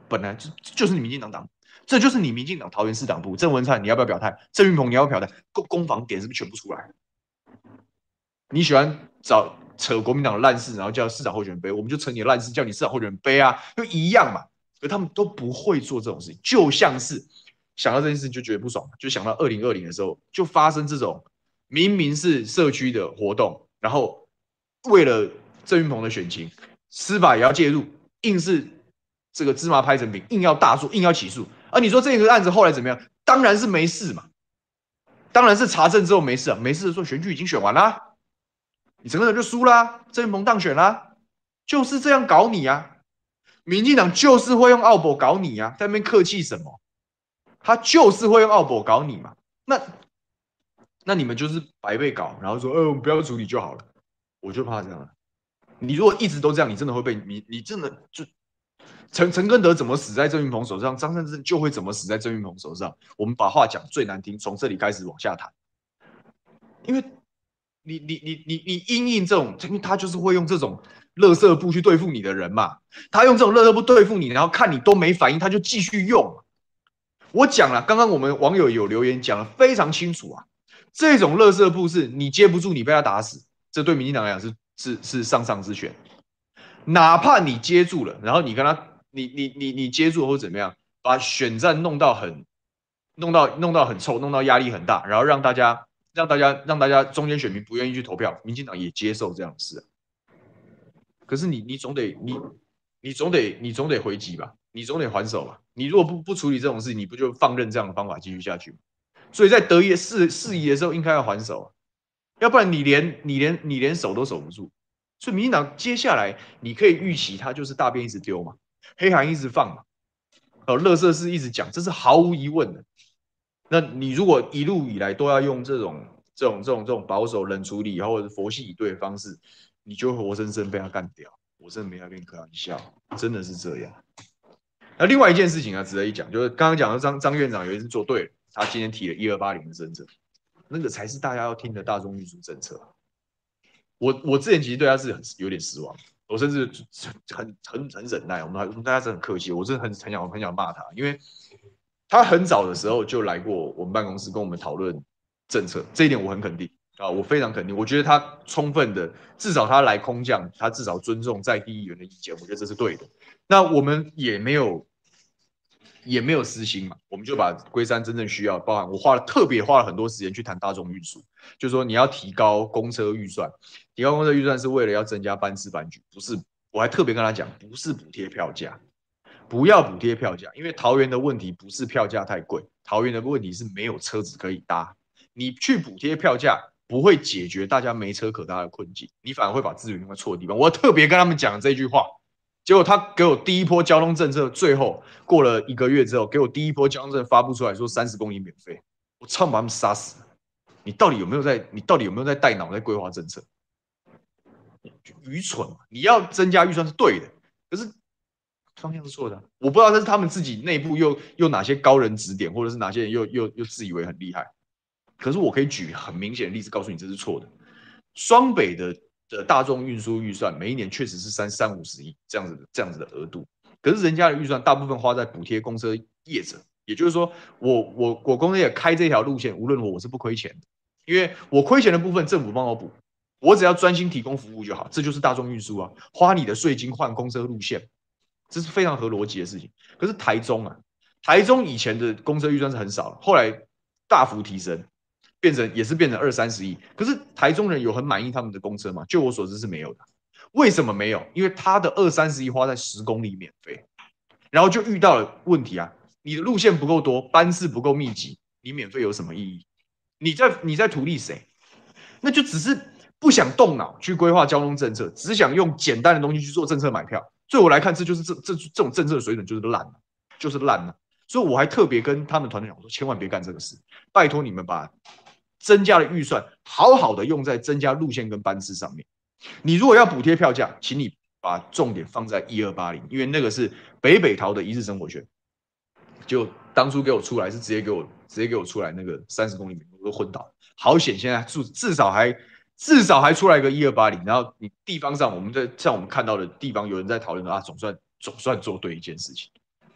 本来就就是你民进党党，这就是你民进党桃园市党部郑文灿，你要不要表态？郑运鹏，你要不要表态？攻攻防点是不是全部出来？你喜欢找扯国民党的烂事，然后叫市长候选人背，我们就扯你的烂事，叫你市长候选人背啊，就一样嘛。可他们都不会做这种事情，就像是想到这件事情就觉得不爽，就想到二零二零的时候就发生这种明明是社区的活动，然后为了。郑云鹏的选情，司法也要介入，硬是这个芝麻拍成饼，硬要大做，硬要起诉。而你说这个案子后来怎么样？当然是没事嘛，当然是查证之后没事啊，没事的时候选举已经选完了，你整个人就输啦，郑云鹏当选啦，就是这样搞你啊！民进党就是会用奥博搞你啊，在那边客气什么？他就是会用奥博搞你嘛。那那你们就是白被搞，然后说，呃，我们不要处理就好了，我就怕这样。你如果一直都这样，你真的会被你，你真的就陈陈根德怎么死在郑云鹏手上，张善政就会怎么死在郑云鹏手上。我们把话讲最难听，从这里开始往下谈。因为你你你你你因应这种，因为他就是会用这种垃圾布去对付你的人嘛。他用这种垃圾布对付你，然后看你都没反应，他就继续用。我讲了，刚刚我们网友有留言讲的非常清楚啊。这种垃圾布是你接不住，你被他打死，这对民进党来讲是是是上上之选。哪怕你接住了，然后你跟他，你你你你接住或怎么样，把选战弄到很，弄到弄到很臭，弄到压力很大，然后让大家让大家让大家中间选民不愿意去投票，民进党也接受这样的事。可是你你总得你你总得你总得回击吧，你总得还手吧。你如果不不处理这种事，你不就放任这样的方法继续下去吗？所以在得一事事宜的时候，应该要还手，要不然你连你连你连守都守不住。所以民进党接下来你可以预期，他就是大便一直丢嘛，黑函一直放嘛，呃，垃圾是一直讲，这是毫无疑问的。那你如果一路以来都要用这种这种这种这种保守冷处理，或者是佛系以对的方式，你就活生生被他干掉。我真的没法跟你开玩笑，真的是这样。那另外一件事情啊，值得一讲，就是刚刚讲的张张院长有一次做对了。他今天提了一二八零的政策，那个才是大家要听的大众运输政策。我我之前其实对他是很有点失望，我甚至很很很忍耐。我们还我们大家是很客气，我真的很很想很想骂他，因为他很早的时候就来过我们办公室跟我们讨论政策，这一点我很肯定啊，我非常肯定。我觉得他充分的，至少他来空降，他至少尊重在地议员的意见，我觉得这是对的。那我们也没有。也没有私心嘛，我们就把龟山真正需要，包含我花了特别花了很多时间去谈大众运输，就是说你要提高公车预算，提高公车预算是为了要增加班次班距，不是，我还特别跟他讲，不是补贴票价，不要补贴票价，因为桃园的问题不是票价太贵，桃园的问题是没有车子可以搭，你去补贴票价不会解决大家没车可搭的困境，你反而会把资源用在错的地方，我特别跟他们讲这句话。结果他给我第一波交通政策，最后过了一个月之后，给我第一波交通政策发布出来说三十公里免费，我操把他们杀死。你到底有没有在？你到底有没有在带脑在规划政策？愚蠢！你要增加预算是对的，可是方向是错的。我不知道这是他们自己内部又又哪些高人指点，或者是哪些人又又又自以为很厉害。可是我可以举很明显的例子告诉你这是错的。双北的。的大众运输预算每一年确实是三三五十亿这样子的这样子的额度，可是人家的预算大部分花在补贴公车业者，也就是说我我我公车也开这条路线，无论我我是不亏钱的，因为我亏钱的部分政府帮我补，我只要专心提供服务就好，这就是大众运输啊，花你的税金换公车路线，这是非常合逻辑的事情。可是台中啊，台中以前的公车预算是很少，后来大幅提升。变成也是变成二三十亿，可是台中人有很满意他们的公车吗？就我所知是没有的。为什么没有？因为他的二三十亿花在十公里免费，然后就遇到了问题啊！你的路线不够多，班次不够密集，你免费有什么意义？你在你在图利谁？那就只是不想动脑去规划交通政策，只想用简单的东西去做政策买票。对我来看，这就是这这这种政策的水准就是烂了，就是烂了。所以我还特别跟他们团队讲，我说千万别干这个事，拜托你们把。增加的预算，好好的用在增加路线跟班次上面。你如果要补贴票价，请你把重点放在一二八零，因为那个是北北桃的一日生活圈。就当初给我出来是直接给我直接给我出来那个三十公里，我都昏倒。好险，现在至至少还至少还出来个一二八零。然后你地方上，我们在像我们看到的地方，有人在讨论啊，总算总算做对一件事情。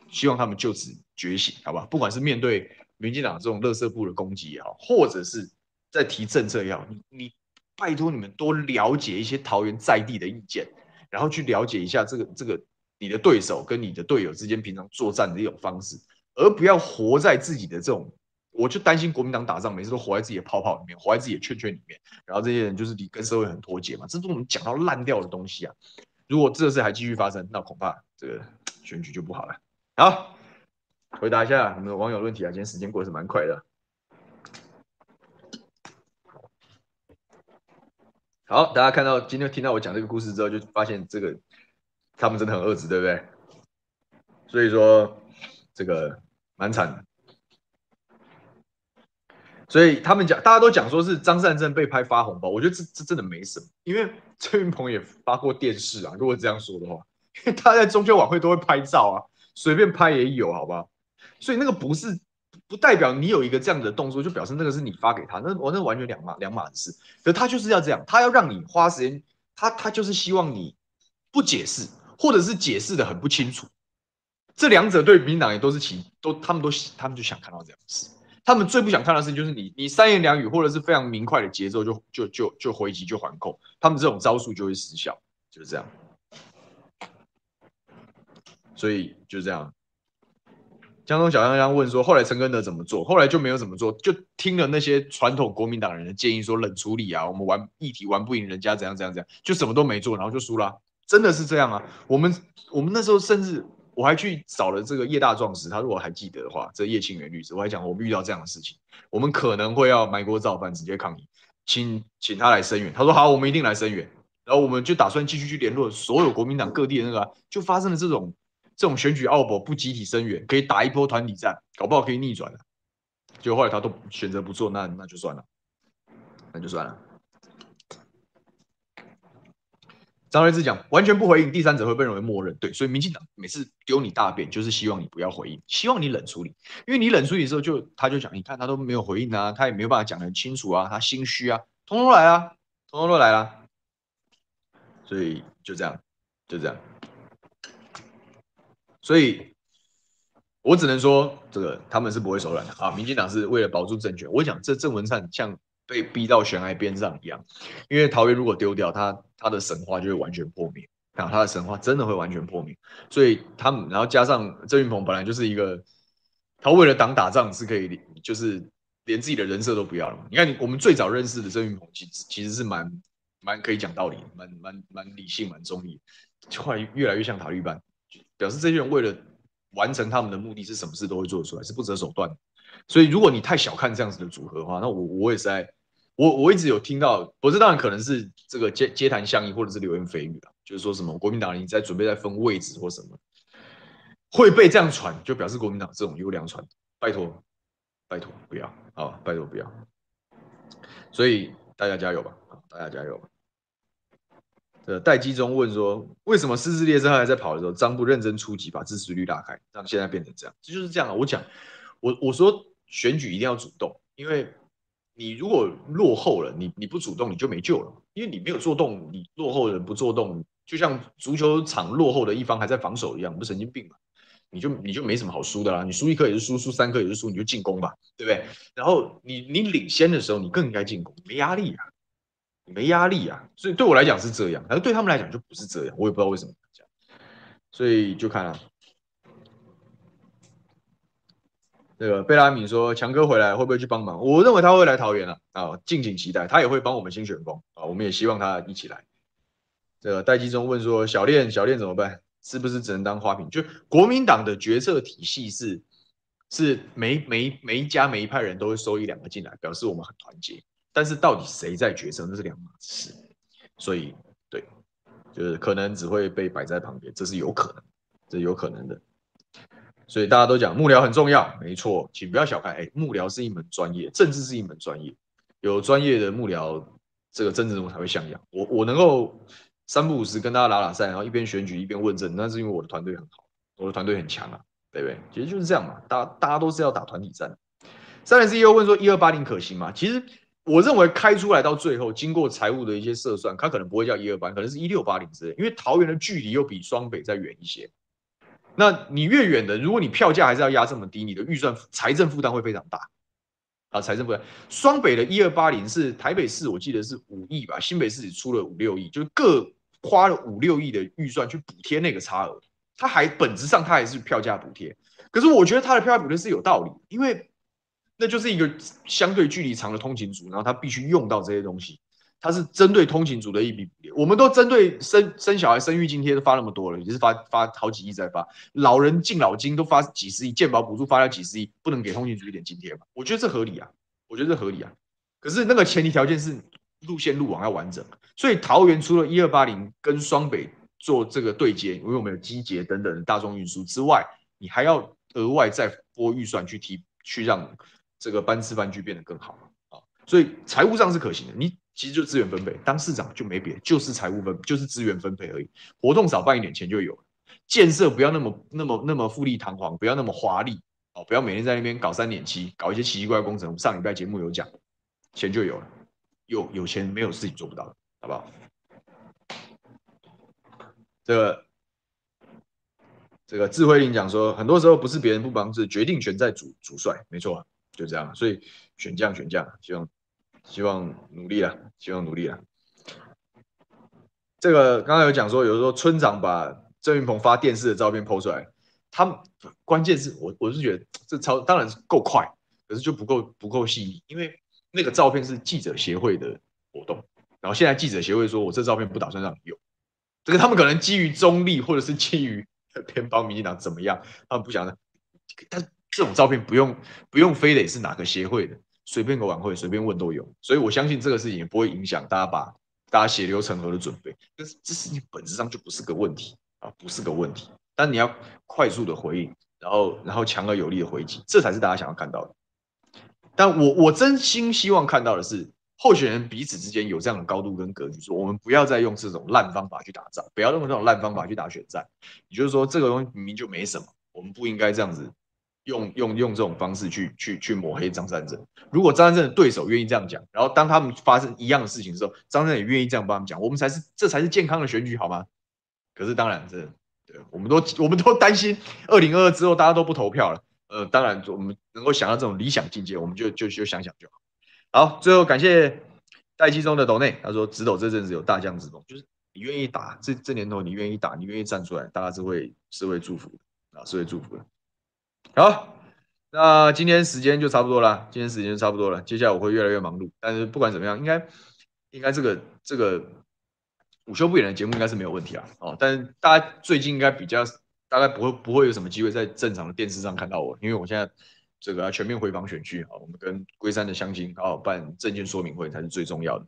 希望他们就此觉醒，好吧？不管是面对。民进党这种垃圾部的攻击也好，或者是在提政策也好，你你拜托你们多了解一些桃园在地的意见，然后去了解一下这个这个你的对手跟你的队友之间平常作战的一种方式，而不要活在自己的这种，我就担心国民党打仗每次都活在自己的泡泡里面，活在自己的圈圈里面，然后这些人就是你跟社会很脱节嘛，这是我们讲到烂掉的东西啊！如果这事还继续发生，那恐怕这个选举就不好了。好。回答一下我们的网友问题啊！今天时间过得是蛮快的。好，大家看到今天听到我讲这个故事之后，就发现这个他们真的很恶质，对不对？所以说这个蛮惨的。所以他们讲，大家都讲说是张善政被拍发红包，我觉得这这真的没什么，因为郑云鹏也发过电视啊。如果这样说的话，因为他在中秋晚会都会拍照啊，随便拍也有，好不好？所以那个不是不代表你有一个这样的动作，就表示那个是你发给他，那我那完全两码两码事。可他就是要这样，他要让你花时间，他他就是希望你不解释，或者是解释的很不清楚。这两者对民党也都是其都他们都他们就想看到这样的事。他们最不想看的事情就是你你三言两语或者是非常明快的节奏就就就就回击就还扣，他们这种招数就会失效，就是这样。所以就这样。江东小香香问说，后来陈根德怎么做？后来就没有怎么做，就听了那些传统国民党人的建议，说冷处理啊，我们玩议题玩不赢人家，怎样怎样怎样，就什么都没做，然后就输了。真的是这样啊！我们我们那时候甚至我还去找了这个叶大壮士，他如果还记得的话，这叶庆元律师，我还讲我们遇到这样的事情，我们可能会要埋锅造饭，直接抗议，请请他来声援。他说好，我们一定来声援。然后我们就打算继续去联络所有国民党各地的那个、就发生了这种这种选举奥博不集体声援，可以打一波团体战，搞不好可以逆转的。结果后来他都选择不做，那那就算了，那就算了。张瑞智讲完全不回应，第三者会被认为默认。对，所以民进党每次丢你大便，就是希望你不要回应，希望你冷处理。因为你冷处理的时候就，他就讲，你看他都没有回应啊，他也没有办法讲得很清楚啊，他心虚啊，通通来啊，通通都来了。所以就这样，就这样。所以我只能说，这个他们是不会手软的啊。民进党是为了保住政权。我讲这郑文灿像。被逼到悬崖边上一样，因为桃园如果丢掉他，他的神话就会完全破灭啊！他的神话真的会完全破灭，所以他们，然后加上郑云鹏本来就是一个，他为了党打仗是可以，就是连自己的人设都不要了嘛。你看，我们最早认识的郑云鹏，其实其实是蛮蛮可以讲道理，蛮蛮蛮理性，蛮中立，后来越来越像塔利班，表示这些人为了完成他们的目的，是什么事都会做出来，是不择手段。所以，如果你太小看这样子的组合的话，那我我也是在。我我一直有听到，不是当然可能是这个街街谈巷议或者是流言蜚语啊，就是说什么国民党人在准备在分位置或什么，会被这样传，就表示国民党这种优良传，拜托拜托不要啊，拜托不要，所以大家加油吧，大家加油。呃，待机中问说，为什么狮子列车还在跑的时候，张不认真出击，把支持率拉开，让现在变成这样，这就是这样啊。我讲，我我说选举一定要主动，因为。你如果落后了，你你不主动你就没救了，因为你没有做动，你落后的人不做动，就像足球场落后的一方还在防守一样，不是神经病嘛？你就你就没什么好输的啦，你输一颗也是输，输三颗也是输，你就进攻吧，对不对？然后你你领先的时候，你更应该进攻，没压力啊，没压力啊，所以对我来讲是这样，但是对他们来讲就不是这样，我也不知道为什么这样，所以就看啊。这个贝拉米说：“强哥回来会不会去帮忙？我认为他会来桃园了啊，敬请期待。他也会帮我们新选工啊，我们也希望他一起来。”这个待机中问说：“小练小练怎么办？是不是只能当花瓶？就国民党的决策体系是是每每每一家每一派人都会收一两个进来，表示我们很团结。但是到底谁在决策，那是两码事。所以对，就是可能只会被摆在旁边，这是有可能，这有可能的。”所以大家都讲幕僚很重要，没错，请不要小看，哎，幕僚是一门专业，政治是一门专业，有专业的幕僚，这个政治人物才会像样。我我能够三不五时跟大家打打赛，然后一边选举一边问政，那是因为我的团队很好，我的团队很强啊，对不对？其实就是这样嘛，大家大家都是要打团体战。三点 CEO 问说一二八零可行吗？其实我认为开出来到最后，经过财务的一些测算，它可能不会叫一二八，可能是一六八零之类，因为桃园的距离又比双北再远一些。那你越远的，如果你票价还是要压这么低，你的预算财政负担会非常大啊！财政负担，双北的一二八零是台北市，我记得是五亿吧，新北市只出了五六亿，就是各花了五六亿的预算去补贴那个差额，它还本质上它还是票价补贴。可是我觉得它的票价补贴是有道理，因为那就是一个相对距离长的通勤族，然后他必须用到这些东西。它是针对通勤族的一笔，我们都针对生生小孩生育津贴都发那么多了，也是发发好几亿在发，老人敬老金都发几十亿，健保补助发了几十亿，不能给通勤族一点津贴吗？我觉得这合理啊，我觉得这合理啊。可是那个前提条件是路线路网要完整，所以桃园除了一二八零跟双北做这个对接，因为我们有机捷等等的大众运输之外，你还要额外再拨预算去提，去让这个班次班距变得更好啊。所以财务上是可行的，你。其实就资源分配，当市长就没别，就是财务分，就是资源分配而已。活动少办一点钱就有了，建设不要那么那么那么富丽堂皇，不要那么华丽哦，不要每天在那边搞三点七，搞一些奇奇怪怪工程。上礼拜节目有讲，钱就有了，有有钱没有事情做不到的，好不好？这个这个智慧林讲说，很多时候不是别人不帮，是决定权在主主帅，没错。就这样。所以选将选将，希望希望努力了，希望努力了。这个刚刚有讲说，有时候村长把郑云鹏发电视的照片 PO 出来，他们关键是我我是觉得这超当然是够快，可是就不够不够细腻，因为那个照片是记者协会的活动，然后现在记者协会说我这照片不打算让你用，这个他们可能基于中立或者是基于 偏帮民进党怎么样，他们不想的，但这种照片不用不用非得是哪个协会的，随便个晚会随便问都有，所以我相信这个事情也不会影响大家把大家血流成河的准备，但是这事情本质上就不是个问题啊，不是个问题，但你要快速的回应，然后然后强而有力的回击，这才是大家想要看到的。但我我真心希望看到的是，候选人彼此之间有这样的高度跟格局，说我们不要再用这种烂方法去打仗，不要用这种烂方法去打选战。也就是说，这个东西明明就没什么。我们不应该这样子用用用这种方式去去去抹黑张善政。如果张善政的对手愿意这样讲，然后当他们发生一样的事情的时候，张善政也愿意这样帮他们讲，我们才是这才是健康的选举，好吗？可是当然，这对我们都我们都担心二零二二之后大家都不投票了。呃，当然我们能够想到这种理想境界，我们就就就想想就好。好，最后感谢待机中的斗内，他说直斗这阵子有大将之风，就是你愿意打这这年头，你愿意打，你愿意站出来，大家是会是会祝福的。啊，是会祝福的。好，那今天时间就差不多了，今天时间差不多了。接下来我会越来越忙碌，但是不管怎么样，应该应该这个这个午休不远的节目应该是没有问题啊。哦，但是大家最近应该比较大概不会不会有什么机会在正常的电视上看到我，因为我现在这个要全面回访选区啊，我们跟龟山的乡亲好好办证件说明会才是最重要的。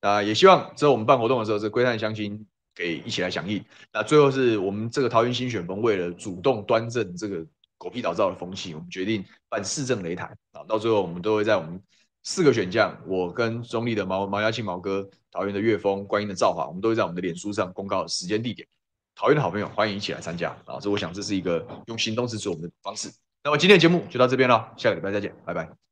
那也希望之后我们办活动的时候，这龟山的乡亲。给一起来响应。那最后是我们这个桃园新选风，为了主动端正这个狗屁倒灶的风气，我们决定办市政擂台啊。到最后，我们都会在我们四个选将，我跟中立的毛毛家庆毛哥、桃园的岳峰、观音的赵华，我们都会在我们的脸书上公告时间地点。桃园的好朋友欢迎一起来参加啊！这我想这是一个用行动支持我们的方式。那么今天的节目就到这边了，下个礼拜再见，拜拜。